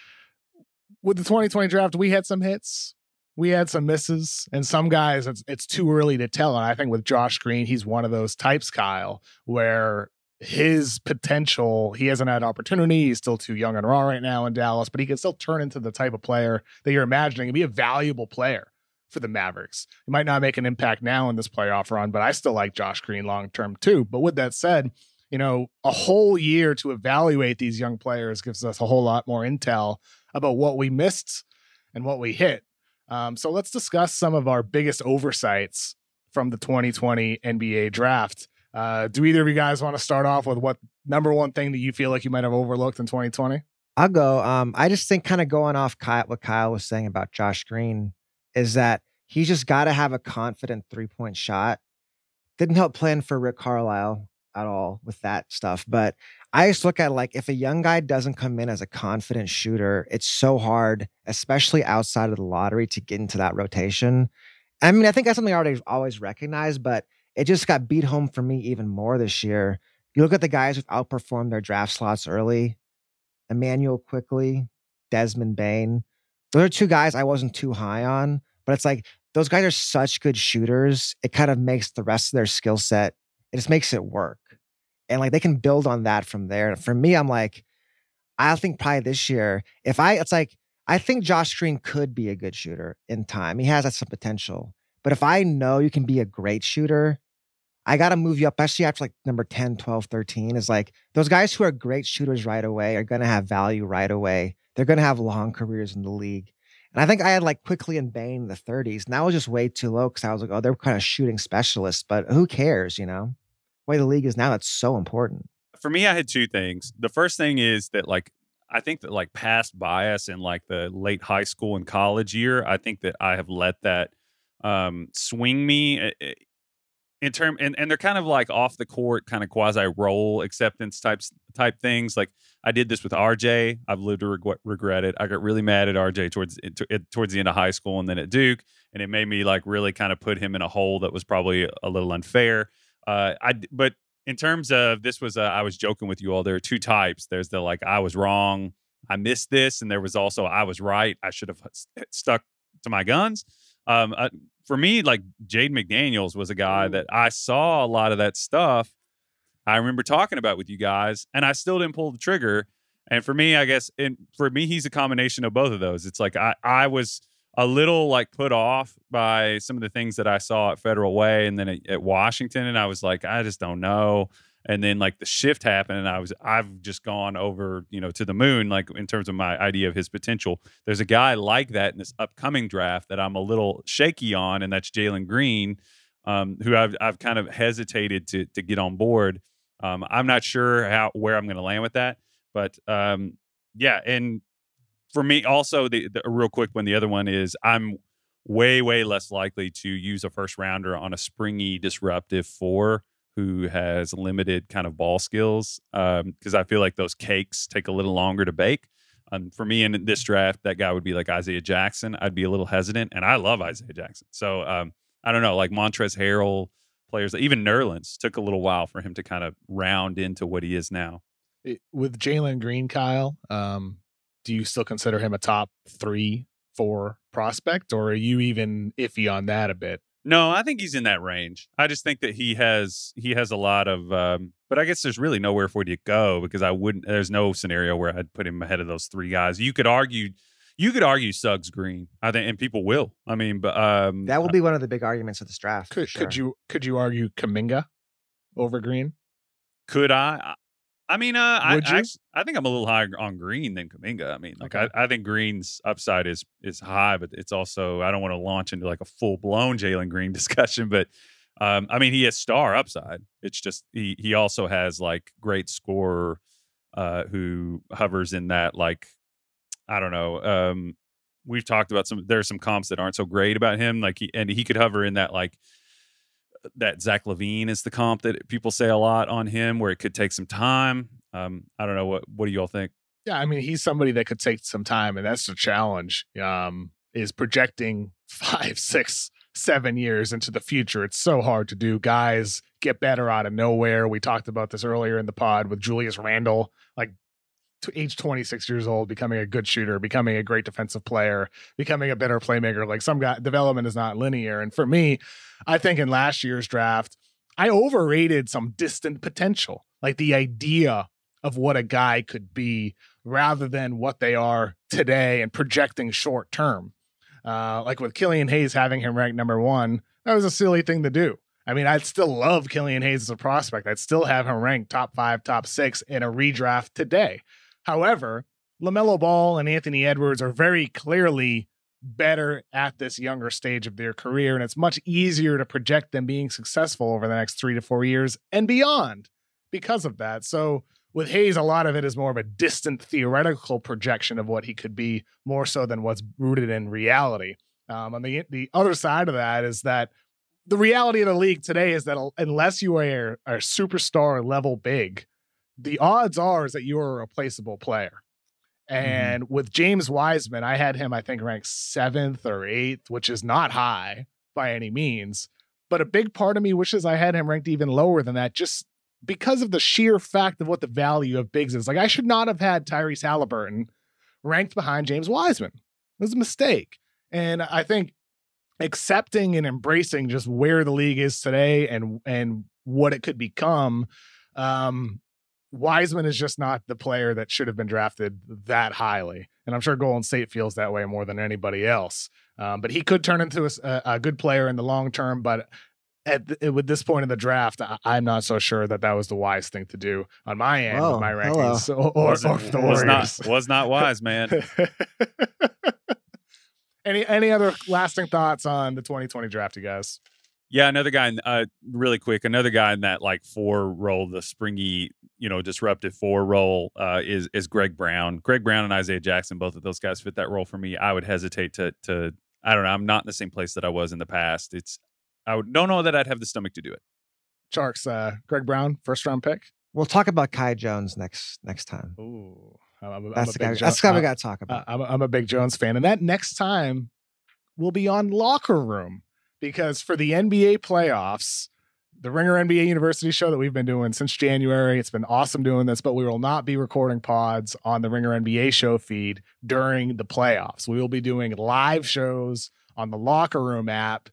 Speaker 4: with the 2020 draft, we had some hits, we had some misses, and some guys it's it's too early to tell. And I think with Josh Green, he's one of those types, Kyle, where his potential he hasn't had opportunity. He's still too young and raw right now in Dallas, but he can still turn into the type of player that you're imagining and be a valuable player for the Mavericks. He might not make an impact now in this playoff run, but I still like Josh Green long term too. But with that said, you know, a whole year to evaluate these young players gives us a whole lot more intel about what we missed and what we hit. Um, so let's discuss some of our biggest oversights from the 2020 NBA draft. Uh, do either of you guys want to start off with what number one thing that you feel like you might have overlooked in 2020?
Speaker 5: I'll go. Um, I just think kind of going off Kyle, what Kyle was saying about Josh Green is that he's just got to have a confident three point shot. didn't help plan for Rick Carlisle at all with that stuff. But I just look at like if a young guy doesn't come in as a confident shooter, it's so hard, especially outside of the lottery, to get into that rotation. I mean, I think that's something I already always recognized, but it just got beat home for me even more this year. You look at the guys who've outperformed their draft slots early, Immanuel Quickley, Desmond Bane. Those are two guys I wasn't too high on, but it's like those guys are such good shooters. It kind of makes the rest of their skill set, it just makes it work. And like they can build on that from there. For me, I'm like, I think probably this year, if I, it's like, I think Josh Green could be a good shooter in time. He has that some potential. But if I know you can be a great shooter, I got to move you up, especially after like number 10, 12, 13. Is like those guys who are great shooters right away are going to have value right away. They're going to have long careers in the league. And I think I had like Quickley and Bane in the 30s. And that was just way too low because I was like, oh, they're kind of shooting specialists, but who cares, you know? The way the league is now, that's so important.
Speaker 6: For me, I had two things. The first thing is that like I think that like past bias in like the late high school and college year, I think that I have let that um, swing me eh, eh, in term and, and they're kind of like off the court kind of quasi role acceptance types type things like i did this with rj i've lived to regret, regret it i got really mad at rj towards towards the end of high school and then at duke and it made me like really kind of put him in a hole that was probably a little unfair uh i but in terms of this was uh, i was joking with you all there are two types there's the like i was wrong i missed this and there was also i was right i should have stuck to my guns um, uh, for me, like Jaden McDaniels was a guy that I saw a lot of that stuff. I remember talking about with you guys, and I still didn't pull the trigger. And for me, I guess, and for me, he's a combination of both of those. It's like I, I was a little like put off by some of the things that I saw at Federal Way and then at, at Washington, and I was like, I just don't know. And then like the shift happened and i was i've just gone over you know to the moon like in terms of my idea of his potential. There's a guy like that in this upcoming draft that i'm a little shaky on and that's jalen green um, who I've, I've kind of hesitated to to get on board. Um, i'm not sure how where i'm going to land with that but um, yeah and for me also the, the real quick one the other one is i'm way way less likely to use a first rounder on a springy disruptive four who has limited kind of ball skills because um, I feel like those cakes take a little longer to bake. Um, for me in this draft, that guy would be like Isaiah Jackson. I'd be a little hesitant, and I love Isaiah Jackson. So um, I don't know, like Montrezl Harrell players, even Nerlens took a little while for him to kind of round into what he is now.
Speaker 4: With Jalen Green, Kyle, um, do you still consider him a top three, four prospect, or are you even iffy on that a bit?
Speaker 6: No, I think he's in that range. I just think that he has he has a lot of um, but I guess there's really nowhere for you to go because I wouldn't there's no scenario where I'd put him ahead of those three guys. You could argue you could argue Suggs Green, I think, and people will. I mean, but um,
Speaker 5: that will be one of the big arguments of this draft.
Speaker 4: Could,
Speaker 5: sure.
Speaker 4: could you could you argue Kuminga over Green?
Speaker 6: Could I? I mean, uh, I, I, I think I'm a little higher on Green than Kuminga. I mean, like okay. I, I think Green's upside is is high, but it's also I don't want to launch into like a full blown Jalen Green discussion, but um, I mean he has star upside. It's just he he also has like great scorer uh, who hovers in that like I don't know. Um, we've talked about some. There's some comps that aren't so great about him, like he and he could hover in that like that Zach LaVine is the comp that people say a lot on him, where it could take some time. Um, I don't know what what do y'all think?
Speaker 4: Yeah, I mean, he's somebody that could take some time, and that's the challenge. Um, is projecting five, six, seven years into the future. It's so hard to do. Guys get better out of nowhere. We talked about this earlier in the pod with Julius Randle, like age 26 years old, becoming a good shooter, becoming a great defensive player, becoming a better playmaker. Like some guy, development is not linear. And for me, I think in last year's draft, I overrated some distant potential, like the idea of what a guy could be rather than what they are today and projecting short term. Uh, like with Killian Hayes having him ranked number one, that was a silly thing to do. I mean, I'd still love Killian Hayes as a prospect. I'd still have him ranked top five, top six in a redraft today. However, LaMelo Ball and Anthony Edwards are very clearly better at this younger stage of their career, and it's much easier to project them being successful over the next three to four years and beyond because of that. So, with Hayes, a lot of it is more of a distant theoretical projection of what he could be, more so than what's rooted in reality. Um, on the the other side of that is that the reality of the league today is that unless you are a superstar level big, the odds are is that you are a replaceable player. Mm-hmm. And mm-hmm. with James Wiseman, I had him, I think, ranked seventh or eighth, which is not high by any means. But a big part of me wishes I had him ranked even lower than that, just because of the sheer fact of what the value of bigs is. Like, I should not have had Tyrese Haliburton ranked behind James Wiseman. It was a mistake. And I think accepting and embracing just where the league is today and and what it could become um Wiseman is just not the player that should have been drafted that highly. And I'm sure Golden State feels that way more than anybody else. Um, but he could turn into a, a, good player in the long term. But at the, with this point in the draft, I, am not so sure that that was the wise thing to do on my end
Speaker 5: Whoa,
Speaker 4: with my rankings or, or, or the
Speaker 6: was not was not wise, man.
Speaker 4: any any other lasting thoughts on the 2020 draft, you guys?
Speaker 6: Yeah, another guy, uh, really quick, another guy in that like four role, the springy, you know, disruptive four role uh, is is Greg Brown. Greg Brown and Isaiah Jackson, both of those guys fit that role for me. I would hesitate to to I don't know. I'm not in the same place that I was in the past. It's I would, don't know that I'd have the stomach to do it.
Speaker 4: Tjarks, uh, Greg Brown, first round pick.
Speaker 5: We'll talk about Kai Jones next next time.
Speaker 4: Ooh, I'm,
Speaker 5: I'm that's, the guy, that's the guy we got to talk about.
Speaker 4: I'm, I'm a big Jones fan, and that next time will be on Locker Room because for the NBA playoffs, the Ringer NBA University show that we've been doing since January, it's been awesome doing this, but we will not be recording pods on the Ringer NBA show feed during the playoffs. We will be doing live shows on the Locker Room app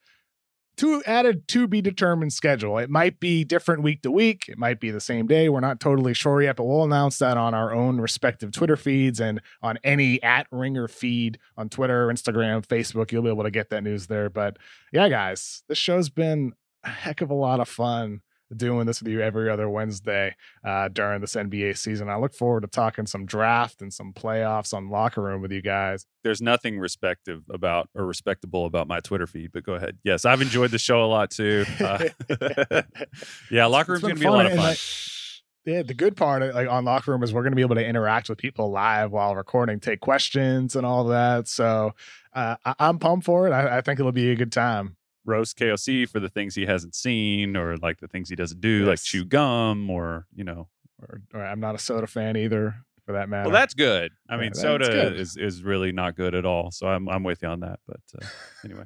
Speaker 4: to added to be determined schedule. It might be different week to week. It might be the same day. We're not totally sure yet, but we'll announce that on our own respective Twitter feeds and on any at Ringer feed on Twitter, Instagram, Facebook. You'll be able to get that news there. But yeah, guys, this show's been a heck of a lot of fun doing this with you every other Wednesday uh, during this NBA season. I look forward to talking some draft and some playoffs on locker room with you guys.
Speaker 6: There's nothing respective about or respectable about my Twitter feed, but go ahead. Yes, I've enjoyed the show a lot too. Uh, yeah, locker room's gonna be a lot of fun. Like,
Speaker 4: yeah, the good part like on locker room is we're going to be able to interact with people live while recording, take questions and all that. So uh, I- am pumped for it. I-, I think it'll be a good time
Speaker 6: roast KOC for the things he hasn't seen or like the things he doesn't do, yes. like chew gum or, you know.
Speaker 4: Or, or, I'm not a soda fan either for that matter.
Speaker 6: Well, that's good. I yeah, mean, soda is, is really not good at all. So I'm, I'm with you on that. But uh, anyway.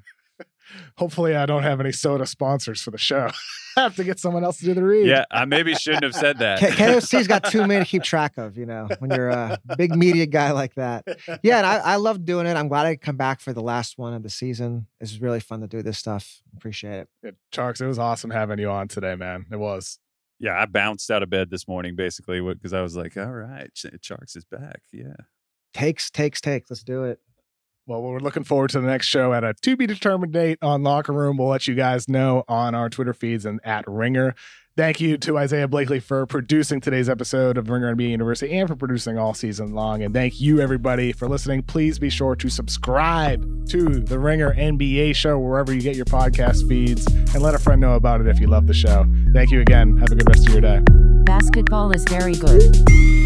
Speaker 4: Hopefully, I don't have any soda sponsors for the show. I have to get someone else to do the read.
Speaker 6: Yeah, I maybe shouldn't have said that.
Speaker 5: KOC's got too many to keep track of, you know, when you're a big media guy like that. Yeah, and I, I love doing it. I'm glad I come back for the last one of the season. It's really fun to do this stuff. Appreciate it.
Speaker 4: Yeah, Tjarks, it was awesome having you on today, man. It was.
Speaker 6: Yeah, I bounced out of bed this morning basically because I was like, all right, Tjarks is back. Yeah.
Speaker 5: Takes, takes, takes. Let's do it.
Speaker 4: Well, we're looking forward to the next show at a to be determined date on Locker Room. We'll let you guys know on our Twitter feeds and at Ringer. Thank you to Isaiah Blakely for producing today's episode of Ringer NBA University and for producing all season long. And thank you, everybody, for listening. Please be sure to subscribe to the Ringer NBA show wherever you get your podcast feeds and let a friend know about it if you love the show. Thank you again. Have a good rest of your day.
Speaker 3: Basketball is very good.